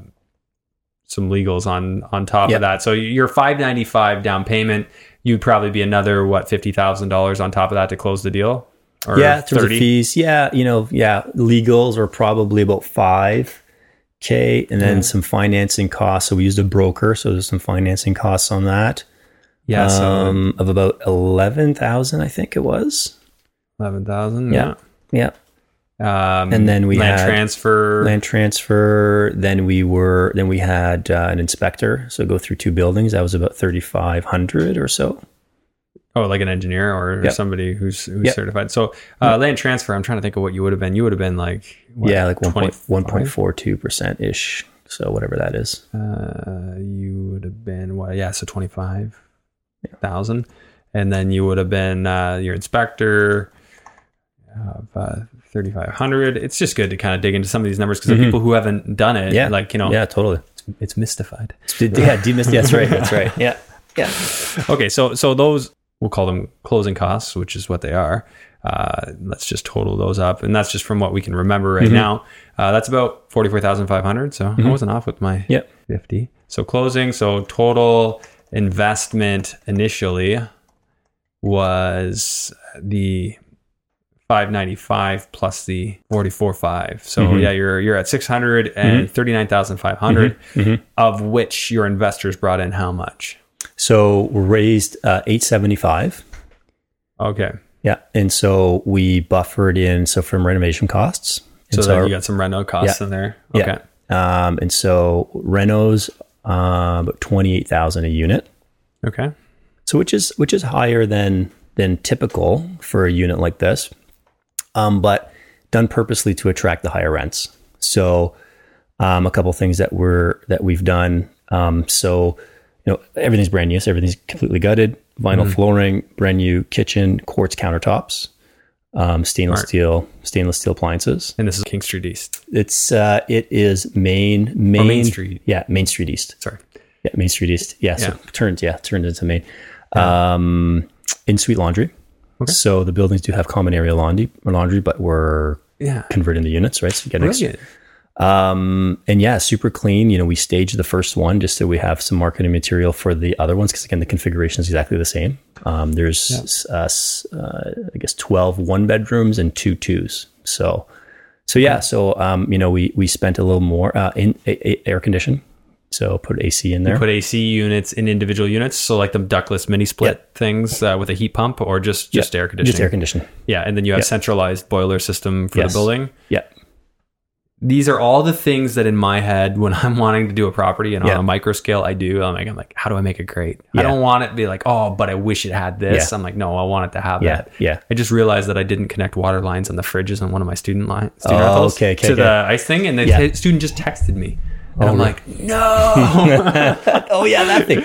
some legals on on top Yeah. of that. So your five ninety five down payment, you'd probably be another what fifty thousand dollars on top of that to close the deal. Or yeah, in terms of fees, yeah, you know, yeah, legals are probably about five k, and then Yeah. some financing costs. So we used a broker, so there's some financing costs on that. Yeah, so um, of about eleven thousand, I think it was. eleven thousand. Yeah. Yeah, yeah. Um, And then we land had transfer. land transfer. Then we were, then we had uh, an inspector. So go through two buildings. That was about thirty five hundred or so. Oh, like an engineer or Yep. somebody who's who's Yep. certified. So uh, land transfer. I'm trying to think of what you would have been. You would have been like what, yeah, like one point 25? one point four two percent ish. So whatever that is. Uh, you would have been what? Yeah, so twenty five thousand, and then you would have been uh, your inspector of uh, thirty five hundred. It's just good to kind of dig into some of these numbers because the people who haven't done it, Mm-hmm. Yeah, like you know, Yeah, totally. it's mystified. Yeah, demystified. That's right. That's right. Yeah, [LAUGHS] yeah. Okay, so so those we'll call them closing costs, which is what they are. Uh, let's just total those up, and that's just from what we can remember right mm-hmm. now. Uh, that's about forty four thousand five hundred. So I mm-hmm. wasn't off with my Yep. fifty. So closing, so total investment initially was the five ninety five plus the forty four five. So mm-hmm. yeah, you're you're at six hundred and thirty nine thousand five hundred, of which your investors brought in how much? So we raised uh, eight seventy five. Okay. Yeah, and so we buffered in so from renovation costs. So, then our- you got some reno costs in there. Okay. yeah. Um, and so renos uh, about twenty eight thousand a unit. Okay. So which is which is higher than than typical for a unit like this, um, but done purposely to attract the higher rents. So um, a couple things that we're that we've done. Um, so you know everything's brand new, so everything's completely gutted, vinyl flooring, brand new kitchen, quartz countertops, um, stainless Smart. steel stainless steel appliances. And this is King Street East. It's uh, it is Main Main, Main Street. Yeah, Main Street East. Sorry. Yeah, Main Street East. Yeah, so Yeah. turns yeah turns into Main. Um, in suite laundry. Okay. So the buildings do have common area laundry, laundry, but we're Yeah. converting the units, right? So you get an ex-. Um, and yeah, super clean. You know, we staged the first one just so we have some marketing material for the other ones because again, the configuration is exactly the same. Um, there's uh, s- uh, I guess 12 one bedrooms and two twos. So, so yeah, so um, you know, we we spent a little more uh, in a, a- air condition. So put AC in there. Put AC units in individual units. So like the ductless mini split things uh, with a heat pump or just, just air conditioning. Just air conditioning. Yeah. And then you have centralized boiler system for Yes. the building. Yeah. These are all the things that in my head, when [LAUGHS] I'm wanting to do a property and Yeah. on a micro scale, I do. I'm like, I'm like, how do I make it great? I don't want it to be like, oh, but I wish it had this. Yeah. I'm like, no, I want it to have Yeah. that. Yeah. I just realized that I didn't connect water lines on the fridges on one of my student lines Oh, okay, okay, to okay. the ice thing, and the Yeah. t- student just texted me. And I'm like, no, [LAUGHS] oh yeah, that thing.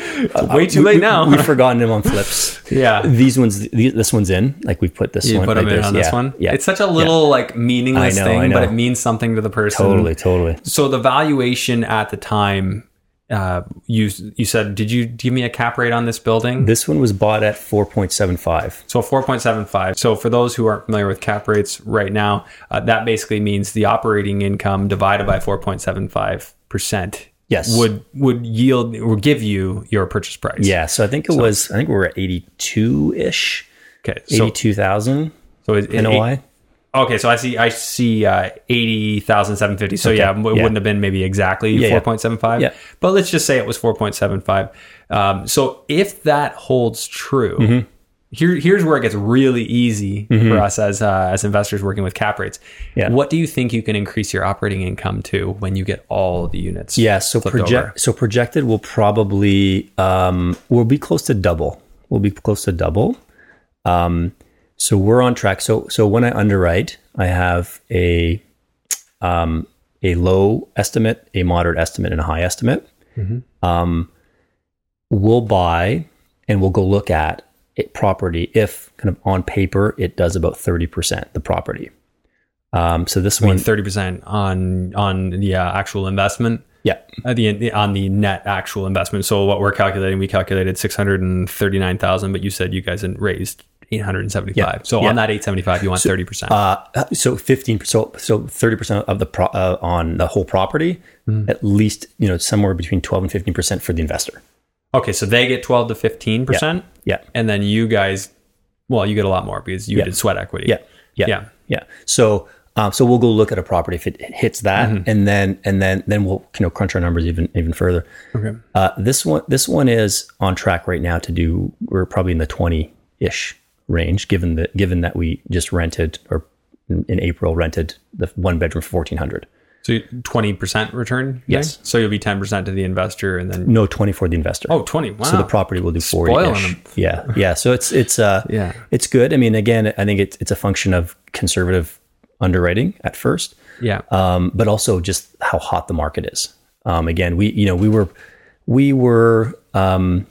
way too we- late we- now. We've forgotten them on flips. yeah. These ones, these, this one's in. Like we put this You one. put like them in on this yeah, one. Yeah, It's such a little like meaningless know, thing, but it means something to the person. totally, totally. So the valuation at the time, uh, you you said, did you give me a cap rate on this building? This one was bought at four point seven five. So 4.75. So for those who aren't familiar with cap rates right now, uh, that basically means the operating income divided by 4.75 percent. Yes. would would yield or give you your purchase price. Yeah, so I think it was. I think we were at eighty two ish, Okay. So eighty two thousand so it, it, NOI. Okay, so I see I see uh, eighty thousand seven fifty. So yeah, it yeah. wouldn't have been maybe exactly yeah. four point seven five. Yeah. But let's just say it was four point seven five. Um, so if that holds true, Mm-hmm. Here here's where it gets really easy for us as uh, as investors working with cap rates. Yeah. What do you think you can increase your operating income to when you get all the units? Yeah, so project so projected will probably um will be close to double. We'll be close to double. Um so we're on track. So so when I underwrite, I have a um a low estimate, a moderate estimate, and a high estimate. Um we'll buy and we'll go look at it property if kind of on paper it does about 30% the property. Um so this I mean, one thirty percent on on the uh, actual investment. yeah. Uh, the, on the net actual investment. So what we're calculating, we calculated six hundred and thirty nine thousand, but you said you guys had raised eight hundred and seventy five. Yeah. So Yeah. on that eight seventy five, you want thirty percent. Uh, so fifteen, so so thirty percent of the pro, uh, on the whole property, Mm-hmm. at least you know somewhere between twelve and fifteen percent for the investor. okay, so they get twelve to fifteen percent, Yeah, and then you guys, well, you get a lot more because you Yeah. did sweat equity. yeah, yeah, Yeah. yeah. So um, so we'll go look at a property if it hits that, Mm-hmm. and then and then then we'll you know crunch our numbers even even further. Okay. Uh, this one this one is on track right now to do. We're probably in the twenty ish range, given that given that we just rented or in, in April rented the one bedroom for fourteen hundred. So twenty percent return. Yes. So you'll be ten percent to the investor, and then No, twenty for the investor. oh 20 Wow. So the property will do forty. Yeah, yeah. So it's it's uh [LAUGHS] Yeah. it's good. I mean, again, I think it's it's a function of conservative underwriting at first, yeah. um, but also just how hot the market is. Um, again, we you know we were we were um,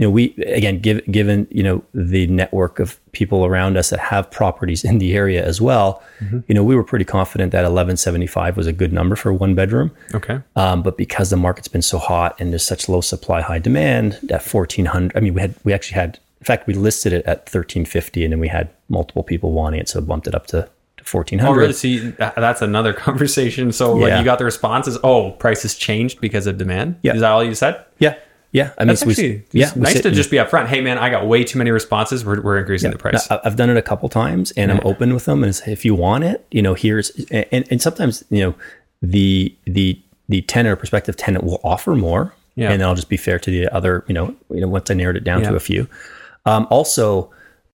you know we again give, given you know the network of people around us that have properties in the area as well. You know, we were pretty confident that eleven seventy five was a good number for one bedroom. okay. Um, but because the market's been so hot and there's such low supply, high demand, at fourteen hundred, I mean, we had we actually had, in fact, we listed it at thirteen fifty, and then we had multiple people wanting it, so bumped it up to, fourteen hundred. Oh, really? See, that's another [LAUGHS] conversation. So, like, you got the responses. Oh, prices changed because of demand. Yeah. Is that all you said? Yeah, yeah. I mean, That's so we- actually yeah, nice sit- to just be upfront. Hey, man, I got way too many responses. We're, we're increasing the price. I- I've done it a couple times, and I'm open with them. And say, if you want it, you know, here's and, and sometimes you know the the the tenant or prospective tenant will offer more, Yeah. and then I'll just be fair to the other. You know, you know, once I narrowed it down Yeah. to a few. Um, also,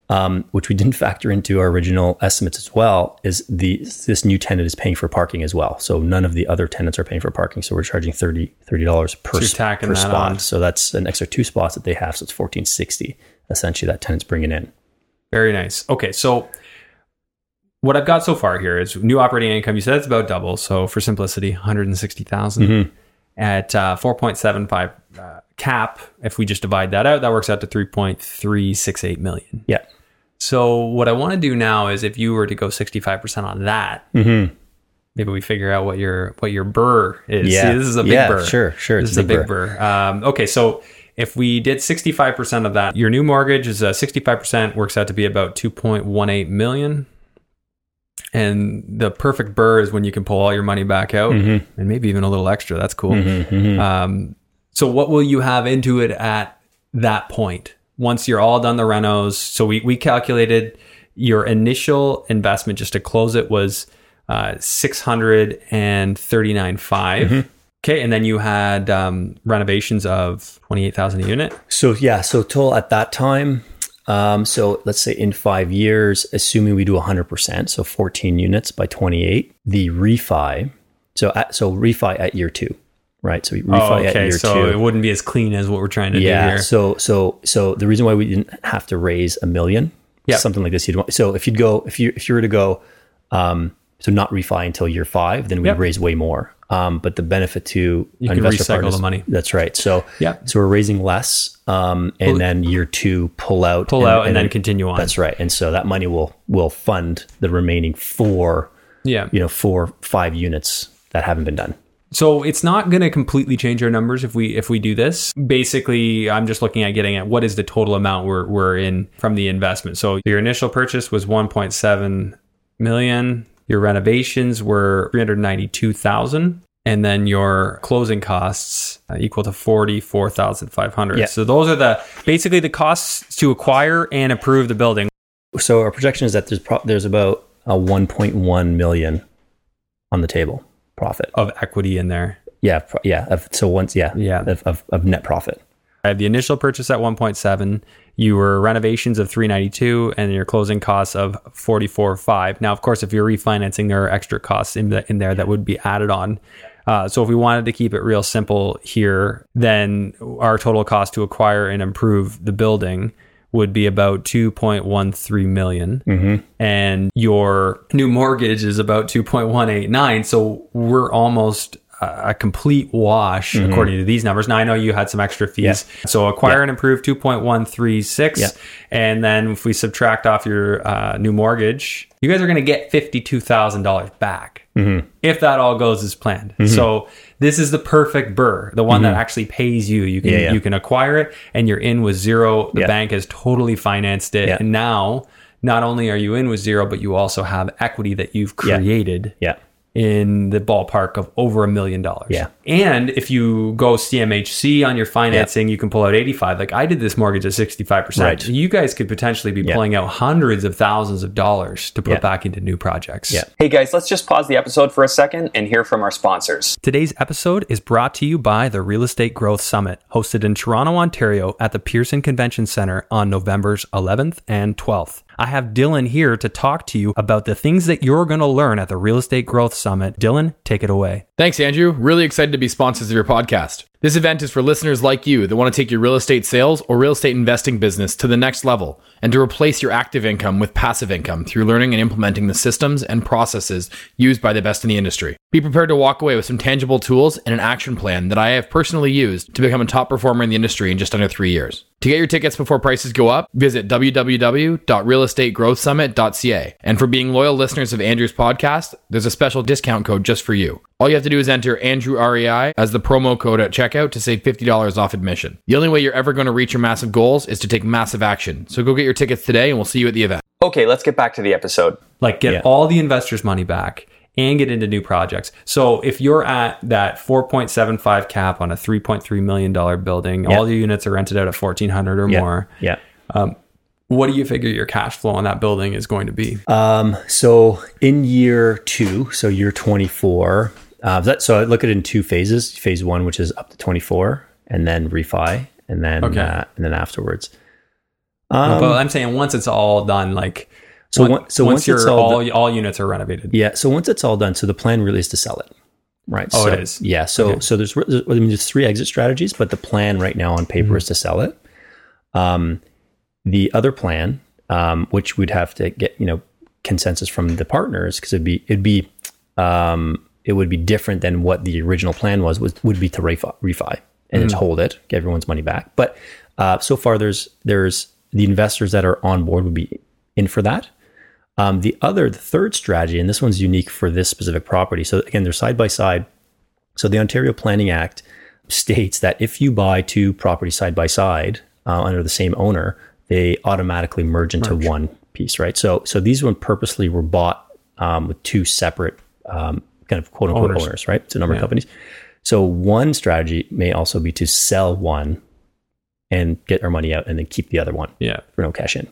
um, which we didn't factor into our original estimates as well, is the this new tenant is paying for parking as well. So none of the other tenants are paying for parking. So we're charging 30 dollars per, you're s- per that spot. on. So that's an extra two spots that they have. So it's fourteen sixty essentially that tenant's bringing in. Very nice. Okay, so what I've got so far here is new operating income. You said it's about double. So for simplicity, one hundred and sixty thousand Mm-hmm. at uh, four point seven five uh, cap. If we just divide that out, that works out to three point three six eight million. Yeah. So what I want to do now is, if you were to go sixty five percent on that, maybe we figure out what your what your BRRRR is. Mm-hmm. Yeah. See, this is a big Yeah, BRRRR. sure, sure, This it's is a big big BRRRR. Um, okay, so if we did sixty five percent of that, your new mortgage is five percent works out to be about two point one eight million. And the perfect BRRRR is when you can pull all your money back out Mm-hmm. and maybe even a little extra. That's cool. Um, so, what will you have into it at that point once you're all done the renos? So, we, we calculated your initial investment just to close it was uh, six hundred and thirty nine five. Okay, and then you had um, renovations of twenty eight thousand a unit. So yeah, so total at that time. Um, so let's say in five years, assuming we do 100%, so 14 units by 28, the refi. So at, so refi at year two, right? So we refi Oh, okay, year so two. it wouldn't be as clean as what we're trying to do yeah. here. So so so the reason why we didn't have to raise a million, Yeah. something like this, you'd want. So if you'd go, if you if you were to go, um, so not refi until year five, then we'd Yep. raise way more. Um, but the benefit to You can recycle the money. That's right. So Yeah. so we're raising less, um, and then year two pull out, Pull out and, then continue on. That's right. And so that money will will fund the remaining four, yeah. you know, four five units that haven't been done. So it's not going to completely change our numbers if we if we do this. Basically, I'm just looking at getting at what is the total amount we're we're in from the investment. So your initial purchase was 1.7 million. Your renovations were 392,000 and then your closing costs uh, equal to 44,500. Yeah. So those are the basically the costs to acquire and improve the building. So our projection is that there's pro- there's about a 1.1 million on the table profit. of equity in there. Yeah, yeah. Of, so once, yeah, Yeah. of, of, of net profit. I have the initial purchase at 1.7. You were renovations of 392 and your closing costs of 44.5. Now, of course, if you're refinancing, there are extra costs in, the, in there that would be added on. Uh, so if we wanted to keep it real simple here, then our total cost to acquire and improve the building would be about 2.13 million. Mm-hmm. and your new mortgage is about 2.189 so we're almost a complete wash mm-hmm. according to these numbers. Now i know you had some extra fees. So acquire and improve 2.136 Yeah. and then if we subtract off your uh, new mortgage you guys are going to get $52000 back mm-hmm. if that all goes as planned. So this is the perfect BRRRR the one that mm-hmm. actually pays you you can Yeah, yeah. you can acquire it and you're in with zero the Yeah. bank has totally financed it and now not only are you in with zero but you also have equity that you've created Yeah. In the ballpark of over a million dollars Yeah. and if you go cmhc on your financing you can pull out 85 like i did this mortgage at 65% Right. you guys could potentially be Yeah. pulling out hundreds of thousands of dollars to put Yeah. back into new projects Yeah. Hey guys, let's just pause the episode for a second and hear from our sponsors. Today's episode is brought to you by the Real Estate Growth Summit, hosted in Toronto, Ontario at the Pearson Convention Center on November's 11th and 12th. I have Dylan here to talk to you about the things that you're going to learn at the Real Estate Growth Summit. Dylan, take it away. Thanks, Andrew. Really excited to be sponsors of your podcast. This event is for listeners like you that want to take your real estate sales or real estate investing business to the next level and to replace your active income with passive income through learning and implementing the systems and processes used by the best in the industry. Be prepared to walk away with some tangible tools and an action plan that I have personally used to become a top performer in the industry in just under three years. To get your tickets before prices go up, visit www.realestategrowthsummit.ca. And for being loyal listeners of Andrew's podcast, there's a special discount code just for you. All you have to do is enter Andrew REI as the promo code at checkout to save $50 off admission. The only way you're ever going to reach your massive goals is to take massive action. So go get your tickets today and we'll see you at the event. Okay, let's get back to the episode. Like, get Yeah. all the investors' money back and get into new projects. So, if you're at that 4.75 cap on a $3.3 million building, all your units are rented out at 1400 or Yeah. more. Yeah. What do you figure your cash flow on that building is going to be? Um, so in year two, so year 24, uh, that, so I look at it in two phases. Phase one, which is up to 24, and then refi, and then Okay. uh, and then afterwards. but I'm saying once it's all done, like So on- one- so once, once it's all all all units are renovated. Yeah. So once it's all done, so the plan really is to sell it, right? Oh, so, it is? Yeah. So so there's, there's I mean there's three exit strategies, but the plan right now on paper Mm-hmm. is to sell it. Um, the other plan, um, which we'd have to get you know consensus from the partners because it'd be it'd be um, it would be different than what the original plan was was would be to refi, refi and Mm. just hold it, get everyone's money back. But uh, so far there's there's the investors that are on board would be in for that. Um, the other, the third strategy, and this one's unique for this specific property. So again, they're side by side. So the Ontario Planning Act states that if you buy two properties side by side uh, under the same owner, they automatically merge into one piece, right? So so these one purposely were bought um, with two separate um, kind of quote unquote Owners. owners, right? It's a number Yeah. of companies. So one strategy may also be to sell one and get our money out, and then keep the other one Yeah. for no cash in.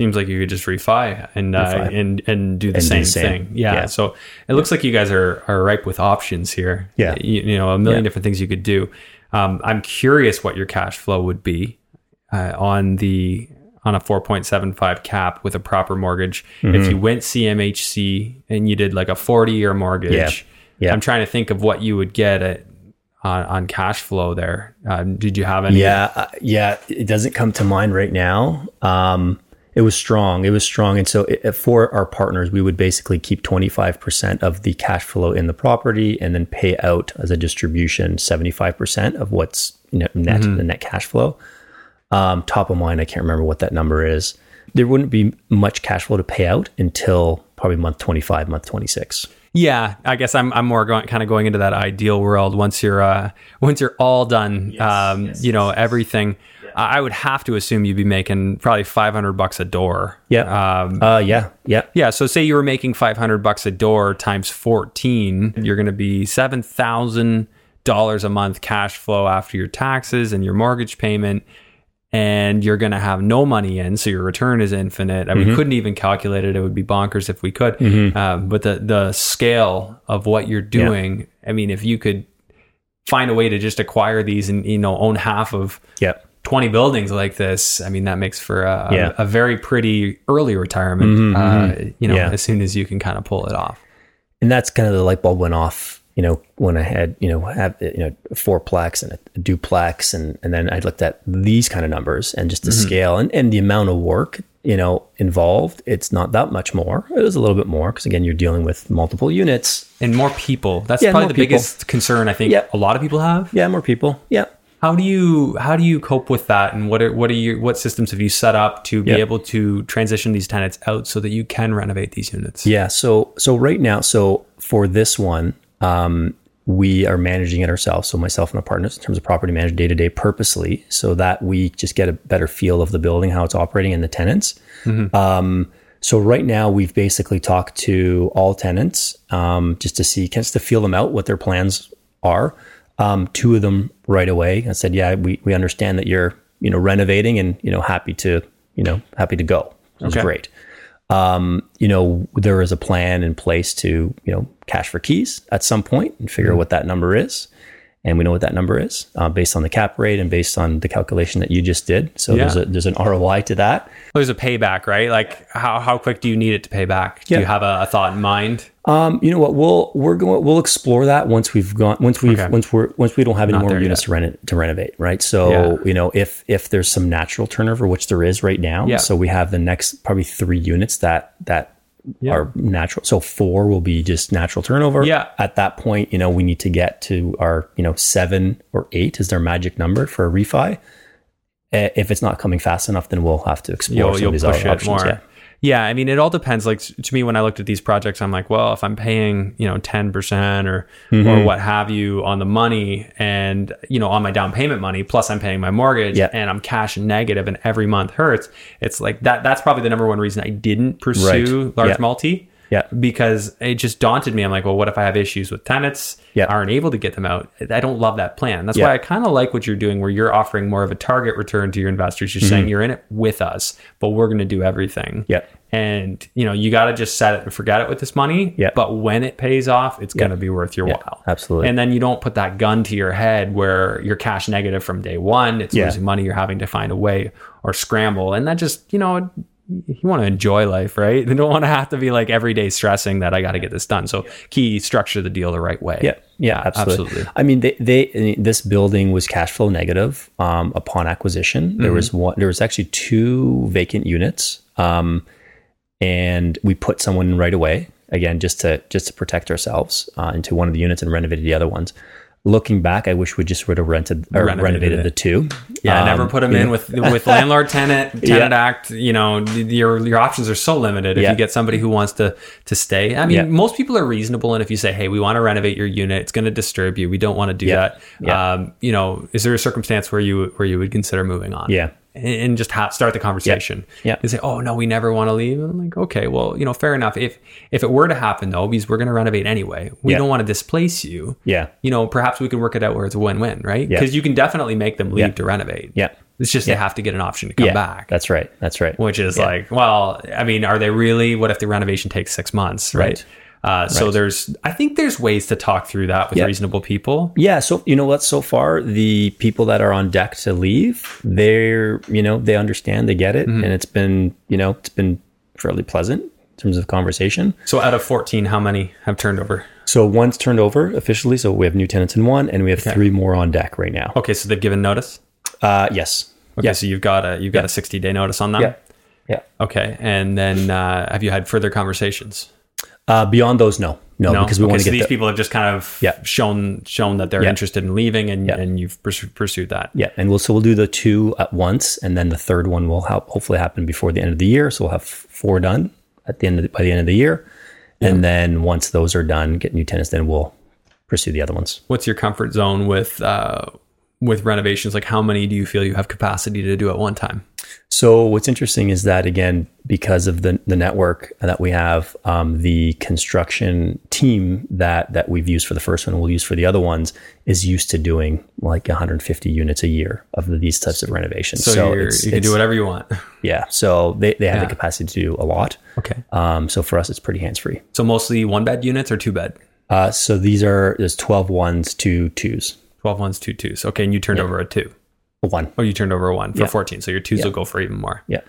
Seems like you could just refi and uh, and and do the And do same, the same. thing. Yeah. Yeah. So it looks like you guys are are ripe with options here. Yeah. You, you know, a million Yeah. different things you could do. Um, I'm curious what your cash flow would be uh, on the on a 4.75 cap with a proper mortgage. Mm-hmm. If you went CMHC and you did like a 40 year mortgage, Yeah. Yeah. I'm trying to think of what you would get at on, on cash flow there. Um, did you have any? Yeah, uh, yeah, it doesn't come to mind right now. Um, It was strong. It was strong. And so it, for our partners, we would basically keep 25% of the cash flow in the property and then pay out as a distribution 75% of what's you know, net, the net cash flow. Um, top of mind, I can't remember what that number is. There wouldn't be much cash flow to pay out until probably month 25, month 26. Yeah, I guess I'm I'm more going kind of going into that ideal world once you're uh, once you're all done. um, you know everything. I would have to assume you'd be making probably 500 bucks a door. Yeah. Um, uh, yeah. Yeah. yeah. So say you were making 500 bucks a door times 14, you're going to be seven thousand dollars a month cash flow after your taxes and your mortgage payment. And you're going to have no money in, so your return is infinite. I mean, we couldn't even calculate it; it would be bonkers if we could. Um, but the the scale of what you're doing, I mean, if you could find a way to just acquire these and you know own half of Yeah. 20 buildings like this, I mean, that makes for a, Yeah. a, a very pretty early retirement, mm-hmm, uh, mm-hmm. you know, Yeah. as soon as you can kind of pull it off. and that's kind of the light bulb went off you know when i had you know have you know a fourplex and a duplex and and then i looked at these kind of numbers and just the mm-hmm. scale and, and the amount of work you know involved it's not that much more it was a little bit more because again you're dealing with multiple units And more people. That's Yeah, probably the people. biggest concern I think a lot of people have. yeah more people yeah How do you how do you cope with that and what are what are your what systems have you set up to be Yep. able to transition these tenants out so that you can renovate these units? Yeah. So so right now, so for this one, um, we are managing it ourselves. So myself and our partners, in terms of property management day to day, purposely, so that we just get a better feel of the building, how it's operating, and the tenants. Um, so right now, we've basically talked to all tenants um, just to see, just to feel them out, what their plans are. Um, two of them right away. I said, "Yeah, we we understand that you're you know renovating and you know happy to you know happy to go." Is Okay. great um, you know, there is a plan in place to, you know, cash for keys at some point and figure out what that number is. And we know what that number is uh, based on the cap rate and based on the calculation that you just did. So there's a there's an ROI to that. There's a payback, right? Like how, how quick do you need it to pay back? Do Yeah. you have a, a thought in mind? Um, you know what? We'll we're going we'll explore that once we've gone once we've Okay. once we're once we don't have any Not more units to rent to renovate, right? So Yeah. you know if if there's some natural turnover, which there is right now, Yeah. so we have the next probably three units that that are natural. So four will be just natural turnover. Yeah. At that point, you know, we need to get to our you know seven or eight is their magic number for a refi. Uh, If it's not coming fast enough, then we'll have to explore you'll, some you'll of these push other options. more. Yeah. Yeah. I mean, it all depends. Like to me, when I looked at these projects, I'm like, well, if I'm paying, you know, 10% or, Mm-hmm. or what have you on the money and, you know, on my down payment money, plus I'm paying my mortgage Yeah. and I'm cash negative and every month hurts. It's like that, that's probably the number one reason I didn't pursue Right. large Yeah. multi. Yeah. Because it just daunted me. I'm like, well, what if I have issues with tenants? Yeah. Aren't able to get them out. I don't love that plan. That's Yeah. why I kind of like what you're doing, where you're offering more of a target return to your investors. You're saying you're in it with us, but we're going to do everything. Mm-hmm. Yeah. And you know, you got to just set it and forget it with this money. Yeah. But when it pays off, it's going to be worth your Yeah, while. absolutely. And then you don't put that gun to your head where you're cash negative from day one. It's Yeah. losing money. You're having to find a way or scramble, and that just you know. You want to enjoy life, right? [LAUGHS] You don't want to have to be like every day stressing that I got to get this done. So, key structure the deal the right way. Yeah, yeah, absolutely. absolutely. I mean, they, they this building was cash flow negative um, upon acquisition. There was one. There was actually two vacant units, um, and we put someone in right away again just to just to protect ourselves uh, into one of the units and renovated the other ones. Looking back, I wish we just would have rented or Renovated renovated, the two. Yeah, Um, never put them in know, with with landlord tenant [LAUGHS] tenant Yeah. act. You know, your your options are so limited. If Yeah. you get somebody who wants to to stay, I mean, Yeah. most people are reasonable. And if you say, "Hey, we want to renovate your unit," it's going to disturb you. We don't want to do that. Yeah. Um, you know, is there a circumstance where you where you would consider moving on? Yeah. And, just ha- start the conversation. Yeah. they say, "Oh no, we never want to leave." And I'm like, "Okay, well, you know, fair enough. If if it were to happen though, because we're going to renovate anyway, we Yeah. don't want to displace you." Yeah, You know, perhaps we can work it out where it's a win-win, right? Yeah. Because you can definitely make them leave to renovate. yeah, It's just they have to get an option to come yeah. back. That's right. That's right. which is like, well, I mean, are they really? What if the renovation takes six months, right? Right. Uh, so there's, I think there's ways to talk through that with Yeah. reasonable people. Yeah, so you know what? So far, the people that are on deck to leave, they're you know they understand, they get it, Mm-hmm. and it's been you know it's been fairly pleasant in terms of conversation. So out of 14, how many have turned over? So one's turned over officially, so we have new tenants in one, and we have three more on deck right now. Okay, so they've given notice. Uh, yes, Okay, Yeah. so you've got a you've got a 60 day notice on that. Yeah. Yeah. Okay. And then uh, have you had further conversations? Uh, beyond those, no, no, No, because we Okay, want to so get these the, people have just kind of Yeah. shown shown that they're Yeah. interested in leaving, and Yeah. and you've pursu- pursued that. yeah, and we'll so we'll do the two at once, and then the third one will help hopefully happen before the end of the year. So we'll have four done at the end of the, by the end of the year, and then once those are done, get new tenants, then we'll pursue the other ones. What's your comfort zone with uh, with renovations? Like, how many do you feel you have capacity to do at one time? So what's interesting is that again, because of the the network that we have, um, the construction team that that we've used for the first one, and we'll use for the other ones, is used to doing like 150 units a year of these types of renovations. So, it's- you can do whatever you want. [LAUGHS] Yeah, so they, they have Yeah. the capacity to do a lot. Okay. Um, so for us, it's pretty hands free. So mostly one bed units or two bed? Uh, so these are there's 12 ones to twos. 12 ones, two twos. Okay. And you turned over a two. One. Oh, you turned over a one for Yeah. 14. So your twos will go for even more. Yeah.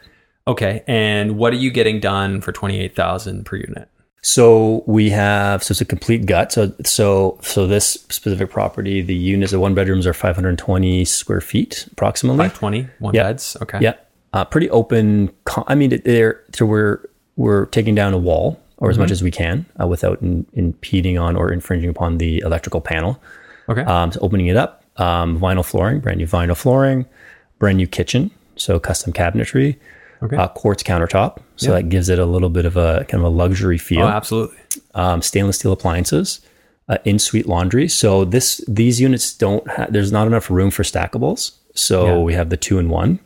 Okay. And what are you getting done for 28,000 per unit? So we have so it's a complete gut. So so so this specific property, the units, the one bedrooms are 520 square feet approximately. 520, one Yeah. beds. Okay. Yeah, uh, pretty open. co- I mean, they're so we're we're taking down a wall or as much as we can uh, without in, impeding on or infringing upon the electrical panel. Okay. Um, so opening it up, um, vinyl flooring, brand new vinyl flooring, brand new kitchen, so custom cabinetry, Okay. uh, quartz countertop, so that gives it a little bit of a kind of a luxury feel. oh, absolutely. um, stainless steel appliances, uh, in suite laundry. So this these units don't have. There's not enough room for stackables. So Yeah. we have the two in one.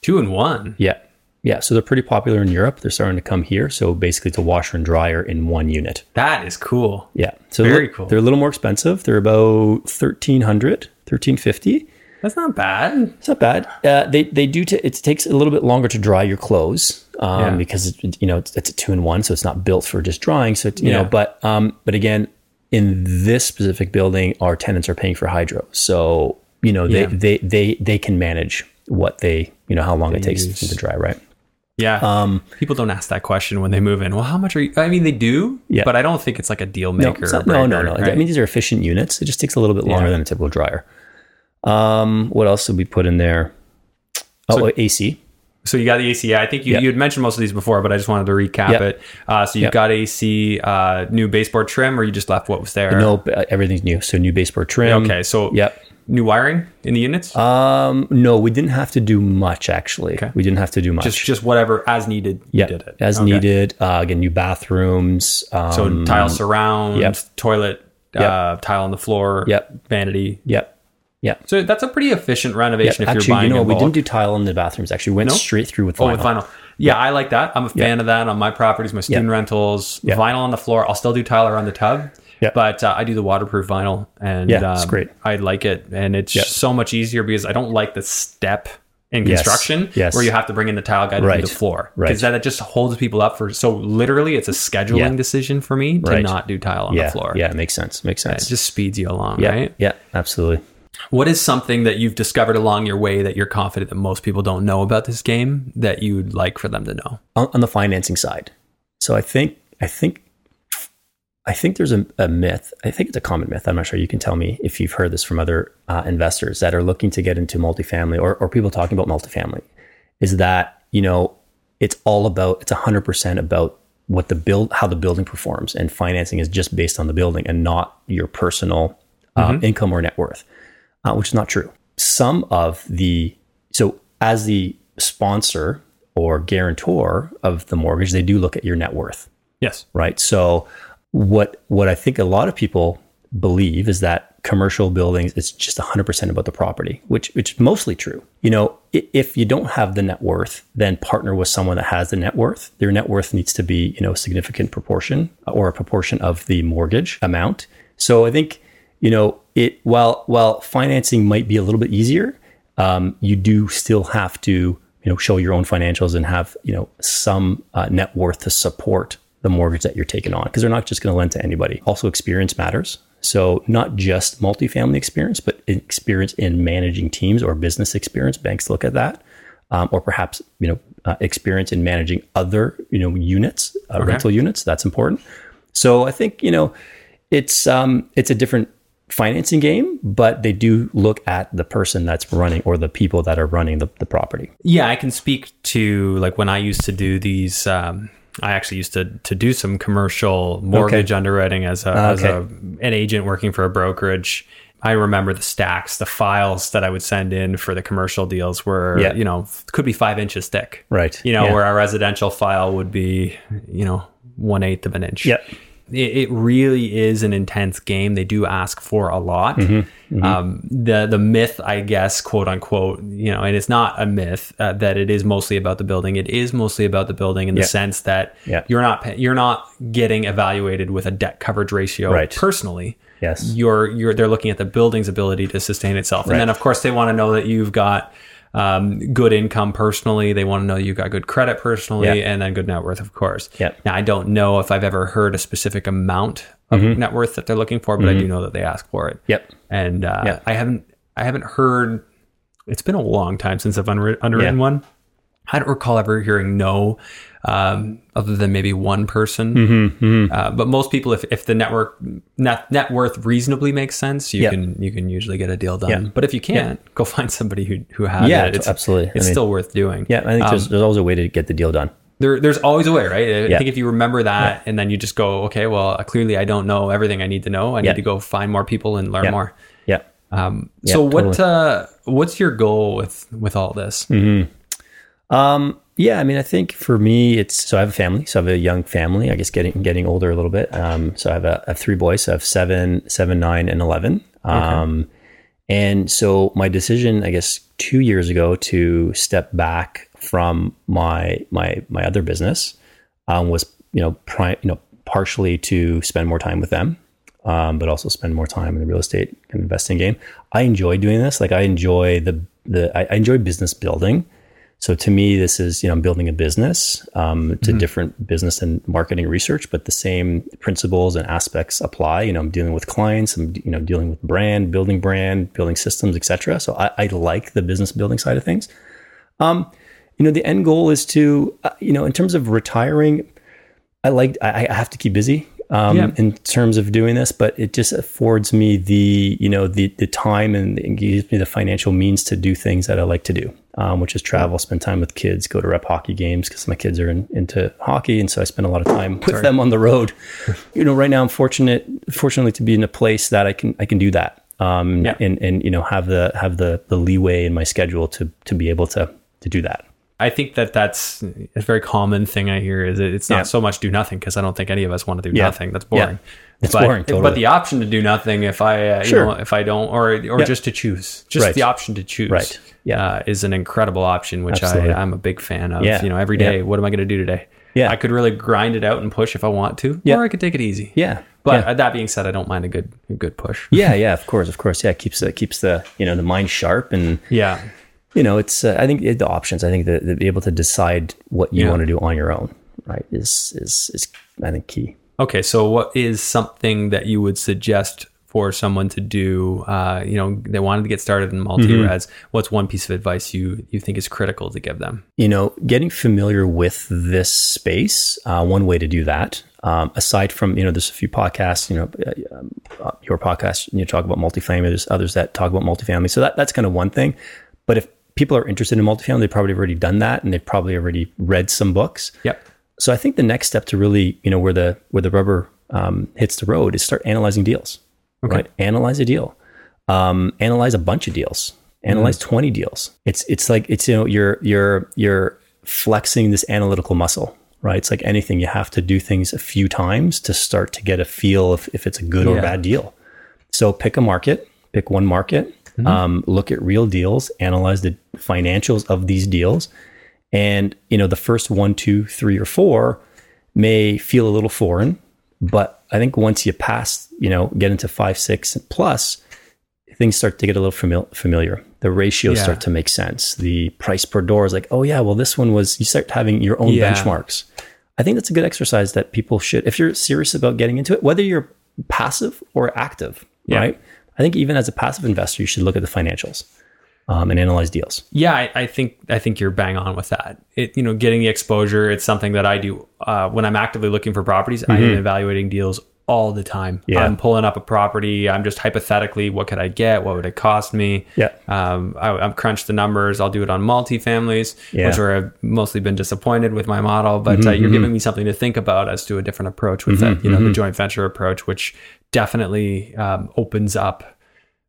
Two and one. Yeah. Yeah. So they're pretty popular in Europe. They're starting to come here. So basically, it's a washer and dryer in one unit. That is cool. Yeah. So Very they're, cool. They're a little more expensive. They're about 1300 1350 That's not bad. It's not bad. Uh, they they do. T- it takes a little bit longer to dry your clothes um, Yeah. because it, you know it's, it's a two in one, so it's not built for just drying. So you Yeah. know, but um, but again, in this specific building, our tenants are paying for hydro, so you know they Yeah. they they they can manage what they you know how long it takes use. to dry, right? Yeah. Um, People don't ask that question when they move in. Well, how much are you? I mean, they do, Yeah. but I don't think it's like a deal maker. or not- no, no, no. right? I mean, these are efficient units. It just takes a little bit longer Yeah. than a typical dryer. Um, what else did we put in there? Oh, So- AC. So you got the AC. Yeah, I think you, Yeah. you had mentioned most of these before, but I just wanted to recap Yeah. it. Uh, so you Yeah. got AC, uh, new baseboard trim, or you just left what was there? No, uh, everything's new. So new baseboard trim. Okay, so Yep. New wiring in the units. Um, no, we didn't have to do much actually. We didn't have to do much. just just whatever as needed. yeah, did it as Okay. needed. Uh, again, new bathrooms. Um, So tile surround, yep. toilet, uh, tile on the floor, Yep. vanity. Yep. Yep. So that's a pretty efficient renovation if Actually, you're buying you know, we didn't do tile in the bathrooms. Actually, we went No? straight through with Oh, vinyl. with vinyl. Yeah, I like that. I'm a fan of that on my properties, my student rentals. Yeah. Vinyl on the floor. I'll still do tile around the tub, Yeah. but uh, I do the waterproof vinyl, and Yeah, it's um, great. I like it, and it's so much easier because I don't like the step in construction yes. where you have to bring in the tile guy to Right, do the floor right. because that just holds people up for. So literally, it's a scheduling Yeah. decision for me to Right. not do tile on Yeah. the floor. Yeah, it makes sense. Makes sense It just speeds you along, yeah. right? Yeah. Absolutely. What is something that you've discovered along your way that you're confident that most people don't know about this game that you'd like for them to know? on, on the financing side. So I think I think I think there's a, a myth. I think it's a common myth. I'm not sure. You can tell me if you've heard this from other uh, investors that are looking to get into multifamily or, or people talking about multifamily. Is that you know it's all about it's 100 percent about what the build how the building performs and financing is just based on the building and not your personal um, income or net worth, uh, which is not true. Some of the so as the sponsor or guarantor of the mortgage, they do look at your net worth, Yes. right? So what what I think a lot of people believe is that commercial buildings it's just 100% about the property, which which is mostly true. You know, if you don't have the net worth, then partner with someone that has the net worth. Their net worth needs to be, you know, a significant proportion or a proportion of the mortgage amount. So I think, you know, it while while financing might be a little bit easier, um, you do still have to you know show your own financials and have you know some uh, net worth to support the mortgage that you're taking on because they're not just going to lend to anybody. Also, experience matters. So not just multifamily experience, but experience in managing teams or business experience. Banks look at that, um, or perhaps you know uh, experience in managing other you know units, uh, rental units. That's important. So I think you know it's um, it's a different financing game, but they do look at the person that's running or the people that are running the, the property. Yeah, I can speak to like when I used to do these. Um, I actually used to to do some commercial mortgage underwriting as a, as Okay. a an agent working for a brokerage. I remember the stacks, the files that I would send in for the commercial deals were, Yeah. you know, could be five inches thick. Right. You know, Yeah. where a residential file would be, you know, one eighth of an inch. Yep. It, it really is an intense game. They do ask for a lot. Mm-hmm. Um, the the myth, I guess, quote unquote, you know, and it's not a myth uh, that it is mostly about the building. It is mostly about the building in the sense that Yeah. you're not you're not getting evaluated with a debt coverage ratio Right. personally Yes. you're you're they're looking at the building's ability to sustain itself and then of course they want to know that you've got um, good income personally they want to know you've got good credit personally Yeah. and then good net worth of course Yeah. now i don't know if i've ever heard a specific amount of Mm-hmm. net worth that they're looking for but i do know that they ask for it Yep. and uh, Yeah. i haven't i haven't heard it's been a long time since i've unwri- underwritten Yeah. one i don't recall ever hearing no um, other than maybe one person Mm-hmm, uh, but most people, if, if the network net, net worth reasonably makes sense, you Yeah. can you can usually get a deal done. Yeah. But if you can't, go find somebody who who has Yeah, it. It's, absolutely. I It's mean- still worth doing. Yeah. I think Um, there's, there's always a way to get the deal done. there, there's always a way, right? I Yeah. think if you remember that and then you just go, okay, well, clearly I don't know everything I need to know. I Yeah. need to go find more people and learn Yeah. more. Yeah. Um, Yeah, so what totally. uh, what's your goal with with all this? Um, yeah, I mean, I think for me, it's so I have a family, so I have a young family. I guess getting getting older a little bit. Um, so I have, a, I have three boys. So I have seven, seven, nine, and eleven. Um, and so my decision, I guess, two years ago to step back from my my my other business um, was you know pri- you know partially to spend more time with them, um, but also spend more time in the real estate and investing game. I enjoy doing this. Like I enjoy the the I, I enjoy business building. So to me, this is you know I'm building a business. Um, it's a different business and marketing research, but the same principles and aspects apply. You know, I'm dealing with clients. I'm you know dealing with brand, building brand, building systems, etc. So I, I like the business building side of things. Um, you know, the end goal is to uh, you know in terms of retiring. I like I, I have to keep busy um, Yeah. in terms of doing this, but it just affords me the you know the the time and it gives me the financial means to do things that I like to do, um, which is travel, spend time with kids, go to rep hockey games because my kids are in, into hockey, and so I spend a lot of time with them on the road. [LAUGHS] you know, right now I'm fortunate fortunately to be in a place that I can I can do that. Um, Yeah. and and you know have the have the the leeway in my schedule to to be able to to do that. I think that that's a very common thing I hear is it's not Yeah. so much do nothing because I don't think any of us want to do Yeah. nothing. That's boring. It's but, boring, totally. But the option to do nothing, if I, uh, Sure. you know, if I don't, or or Yeah. just to choose, just Right. the option to choose, Right. Yeah. uh, is an incredible option, which I, Absolutely. I'm a big fan of. Yeah. You know, every Yeah. what am I going to do today? Yeah. I could really grind it out and push if I want to, Yeah. or I could take it easy. Yeah, But yeah. uh, that being said, I don't mind a good a good push. [LAUGHS] yeah, yeah, of course, of course, yeah. It keeps the keeps the you know the mind sharp, and Yeah. you know it's. Uh, I think it, the options. I think that to be able to decide what you Yeah. want to do on your own, right, is is is I think key. Okay, so what is something that you would suggest for someone to do? Uh, you know, they wanted to get started in multi-res. What's one piece of advice you you think is critical to give them? You know, getting familiar with this space. Uh, one way to do that, um, aside from you know, there's a few podcasts. You know, uh, um, uh, your podcast. You talk about multifamily. There's others that talk about multifamily. So that that's kind of one thing. But if people are interested in multifamily, they've probably already done that, and they've probably already read some books. Yep. So I think the next step to really, you know, where the where the rubber um, hits the road is start analyzing deals. Right, analyze a deal, um, analyze a bunch of deals, analyze twenty deals. It's it's like it's you know you're you're you're flexing this analytical muscle. Right, it's like anything. You have to do things a few times to start to get a feel if if it's a good or Yeah. bad deal. So pick a market, pick one market, um, look at real deals, analyze the financials of these deals, and you know the first one, two, three, or four may feel a little foreign, but I think once you pass, you know, get into five, six plus, things start to get a little famil- familiar. The ratios Yeah. start to make sense. The price per door is like, oh yeah, well this one was. You start having your own Yeah. benchmarks. I think that's a good exercise that people should, if you're serious about getting into it, whether you're passive or active, Yeah. right? I think even as a passive investor, you should look at the financials um, and analyze deals. Yeah, I, I think I think you're bang on with that. It you know, getting the exposure. It's something that I do uh, when I'm actively looking for properties. I am evaluating deals all the time. Yeah. I'm pulling up a property. I'm just hypothetically, what could I get? What would it cost me? Yeah. Um, I, I've crunched the numbers. I'll do it on multifamilies, Yeah. which where I've mostly been disappointed with my model. But uh, you're giving me something to think about as to a different approach with that, you know, the joint venture approach, which definitely um, opens up.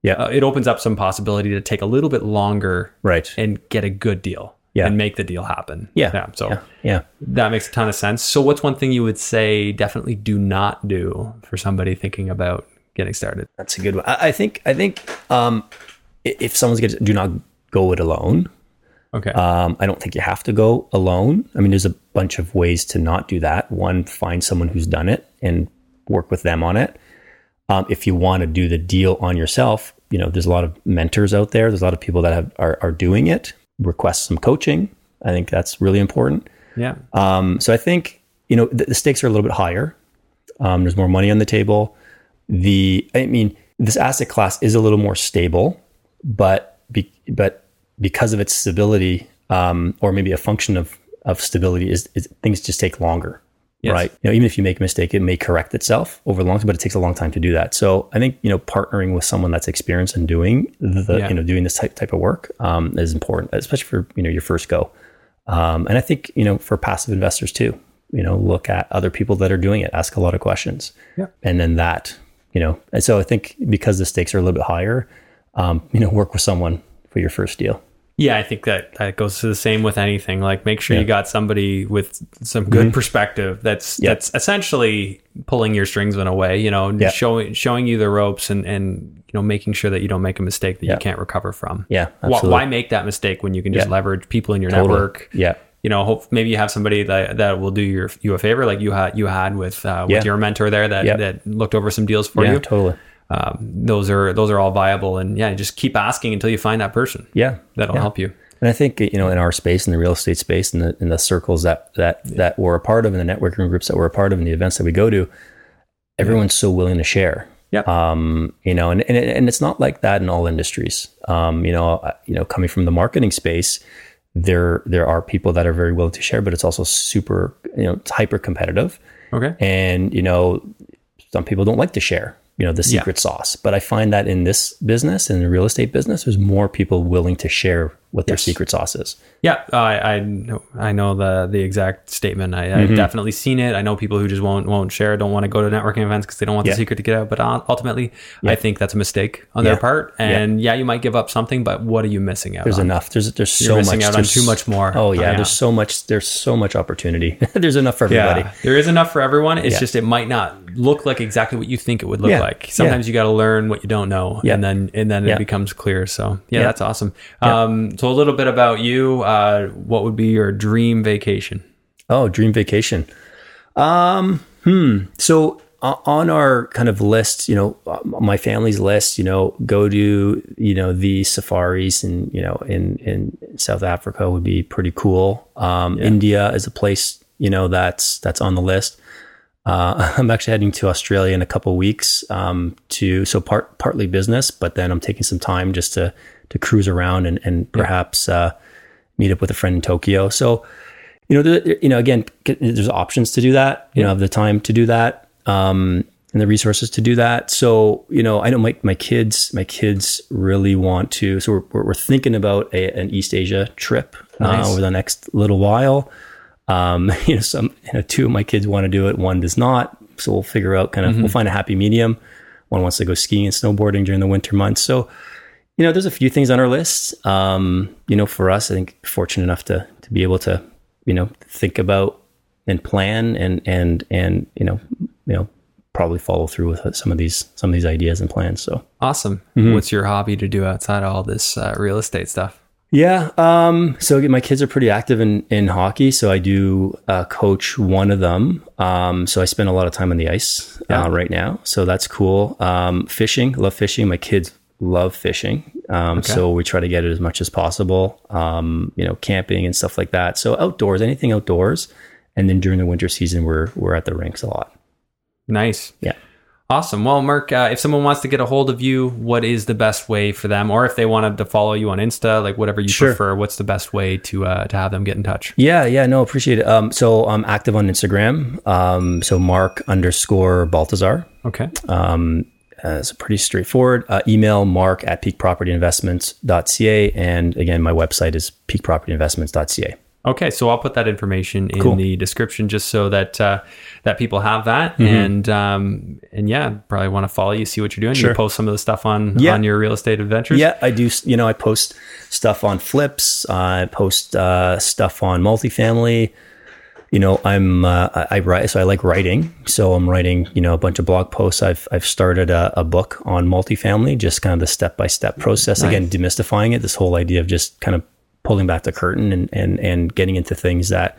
Yeah. Uh, it opens up some possibility to take a little bit longer Right. and get a good deal. Yeah. And make the deal happen. Yeah. Yeah. So Yeah. Yeah. that makes a ton of sense. So, what's one thing you would say definitely do not do for somebody thinking about getting started? That's a good one. I, I think. I think um, if someone's going to do not go it alone. Okay. Um, I don't think you have to go alone. I mean, there's a bunch of ways to not do that. One, find someone who's done it and work with them on it. Um, if you want to do the deal on yourself, you know, there's a lot of mentors out there. There's a lot of people that have, are, are doing it. Request some coaching. I think that's really important. yeah. Um, so I think you know the, the stakes are a little bit higher. Um, there's more money on the table. The I mean, this asset class is a little more stable, but be, but because of its stability, um, or maybe a function of of stability, is, is things just take longer. Yes. Right. You know, even if you make a mistake, it may correct itself over the long time, but it takes a long time to do that. So I think, you know, partnering with someone that's experienced in doing the, Yeah. you know, doing this type, type of work um, is important, especially for, you know, your first go. Um, and I think, you know, for passive investors too, you know, look at other people that are doing it, ask a lot of questions. Yeah. And then that, you know, and so I think because the stakes are a little bit higher, um, you know, work with someone for your first deal. Yeah, I think that that goes to the same with anything. Like, make sure you got somebody with some good perspective. That's Mm-hmm. Yeah. that's essentially pulling your strings in a way. You know, Yeah. showing showing you the ropes and and you know making sure that you don't make a mistake that Yeah. you can't recover from. Yeah, Why, why make that mistake when you can just Yeah. leverage people in your Totally. network? Yeah. you know, hope maybe you have somebody that, that will do your you a favor, like you had you had with uh, with Yeah. your mentor there that Yeah. that looked over some deals for Yeah, you. totally. Um, those are those are all viable, and yeah, just keep asking until you find that person Yeah. that'll Yeah. help you. And I think you know, in our space, in the real estate space, in the in the circles that that that we're a part of, in the networking groups that we're a part of, in the events that we go to, everyone's so willing to share. Yep. Um, you know, and, and and it's not like that in all industries. Um, you know, you know, coming from the marketing space, there there are people that are very willing to share, but it's also super, you know, it's hyper competitive, Okay. and you know, some people don't like to share. You know, the Yeah. secret sauce. But I find that in this business, in the real estate business, there's more people willing to share what their Yes. secret sauce is. Yeah, I I know, I know the the exact statement. I, Mm-hmm. I've definitely seen it. I know people who just won't won't share, don't want to go to networking events because they don't want Yeah. the secret to get out. But ultimately, I think that's a mistake on their part. And yeah. you might give up something, but what are you missing out There's on? enough. There's there's You're so missing much. out on there's- too much more. Oh yeah, Oh, yeah. there's so much. There's so much opportunity. [LAUGHS] there's enough for everybody. Yeah, there is enough for everyone. It's Yeah. just it might not look like exactly what you think it would look Yeah. like. Sometimes you got to learn what you don't know, Yeah. and then and then Yeah. it becomes clear. So yeah, Yeah. that's awesome. Um, so a little bit about you. Uh, what would be your dream vacation? Oh, dream vacation. Um, hmm. So uh, on our kind of list, you know, uh, my family's list, you know, go to you know the safaris and you know in in South Africa would be pretty cool. Um, India is a place you know that's that's on the list. Uh, [LAUGHS] I'm actually heading to Australia in a couple weeks um, to so part partly business, but then I'm taking some time just to to cruise around and and perhaps uh, meet up with a friend in Tokyo. So you know, there, you know, again, there's options to do that. You know, have the time to do that, um, and the resources to do that. So, you know, I know my my kids, my kids really want to. So we're we're, thinking about a, an East Asia trip Nice. uh, over the next little while. Um, [LAUGHS] you know, some you know, two of my kids want to do it, one does not. So we'll figure out kind of we'll find a happy medium. One wants to go skiing and snowboarding during the winter months. So, you know, there's a few things on our list. Um, you know, for us, I think fortunate enough to to be able to, you know, think about and plan and and and you know, you know, probably follow through with some of these some of these ideas and plans. So Awesome. Mm-hmm. What's your hobby to do outside of all this uh, real estate stuff? yeah, um, so again, my kids are pretty active in in hockey, so I do uh, coach one of them. Um, so I spend a lot of time on the ice Yeah. uh, right now, so that's cool. Um, fishing, love fishing. My kids love fishing, um, so we try to get it as much as possible. Um, you know, camping and stuff like that. So outdoors, anything outdoors, and then during the winter season, we're we're at the rinks a lot. Nice. Yeah. Awesome. Well, Mark, uh, if someone wants to get a hold of you, what is the best way for them? Or if they wanted to follow you on Insta, like whatever you Sure. prefer, what's the best way to uh, to have them get in touch? Yeah, yeah, no, appreciate it. Um, so I'm active on Instagram. Um, so Mark underscore Baltazar. Okay. Um, uh, it's pretty straightforward. Uh, email mark at peakpropertyinvestments.ca. And again, my website is peakpropertyinvestments.ca. Okay, so I'll put that information in Cool. the description just so that uh, that people have that, Mm-hmm. and um, and yeah, probably want to follow you, see what you're doing. You post some of the stuff on Yeah. on your real estate adventures. Yeah, I do. You know, I post stuff on flips. I post uh, stuff on multifamily. You know, I'm uh, I, write, so I like writing. So I'm writing, you know, a bunch of blog posts. I've I've started a, a book on multifamily, just kind of the step by step process. Again, demystifying it. This whole idea of just kind of pulling back the curtain and and and getting into things that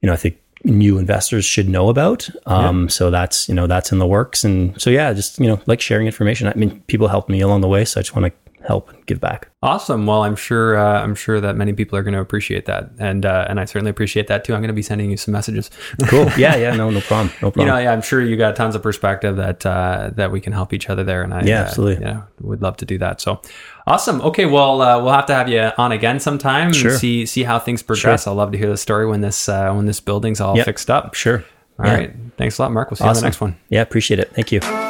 you know I think new investors should know about. Um, So that's you know that's in the works, and so yeah, just you know like sharing information. I mean, people helped me along the way, so I just want to help and give back. Awesome. Well, I'm sure uh, I'm sure that many people are going to appreciate that, and uh, and I certainly appreciate that too. I'm going to be sending you some messages. Cool. [LAUGHS] Yeah, yeah, no, no problem. No problem. you know, yeah, I'm sure you got tons of perspective that uh, that we can help each other there, and I Yeah, uh, absolutely. you know, would love to do that. So awesome. Okay, well, uh, we'll have to have you on again sometime Sure. and see see how things progress. I'll love to hear the story when this uh, when this building's all Yep. fixed up. sure. All right. Thanks a lot, Mark. We'll see you on the next one. Yeah, appreciate it. Thank you.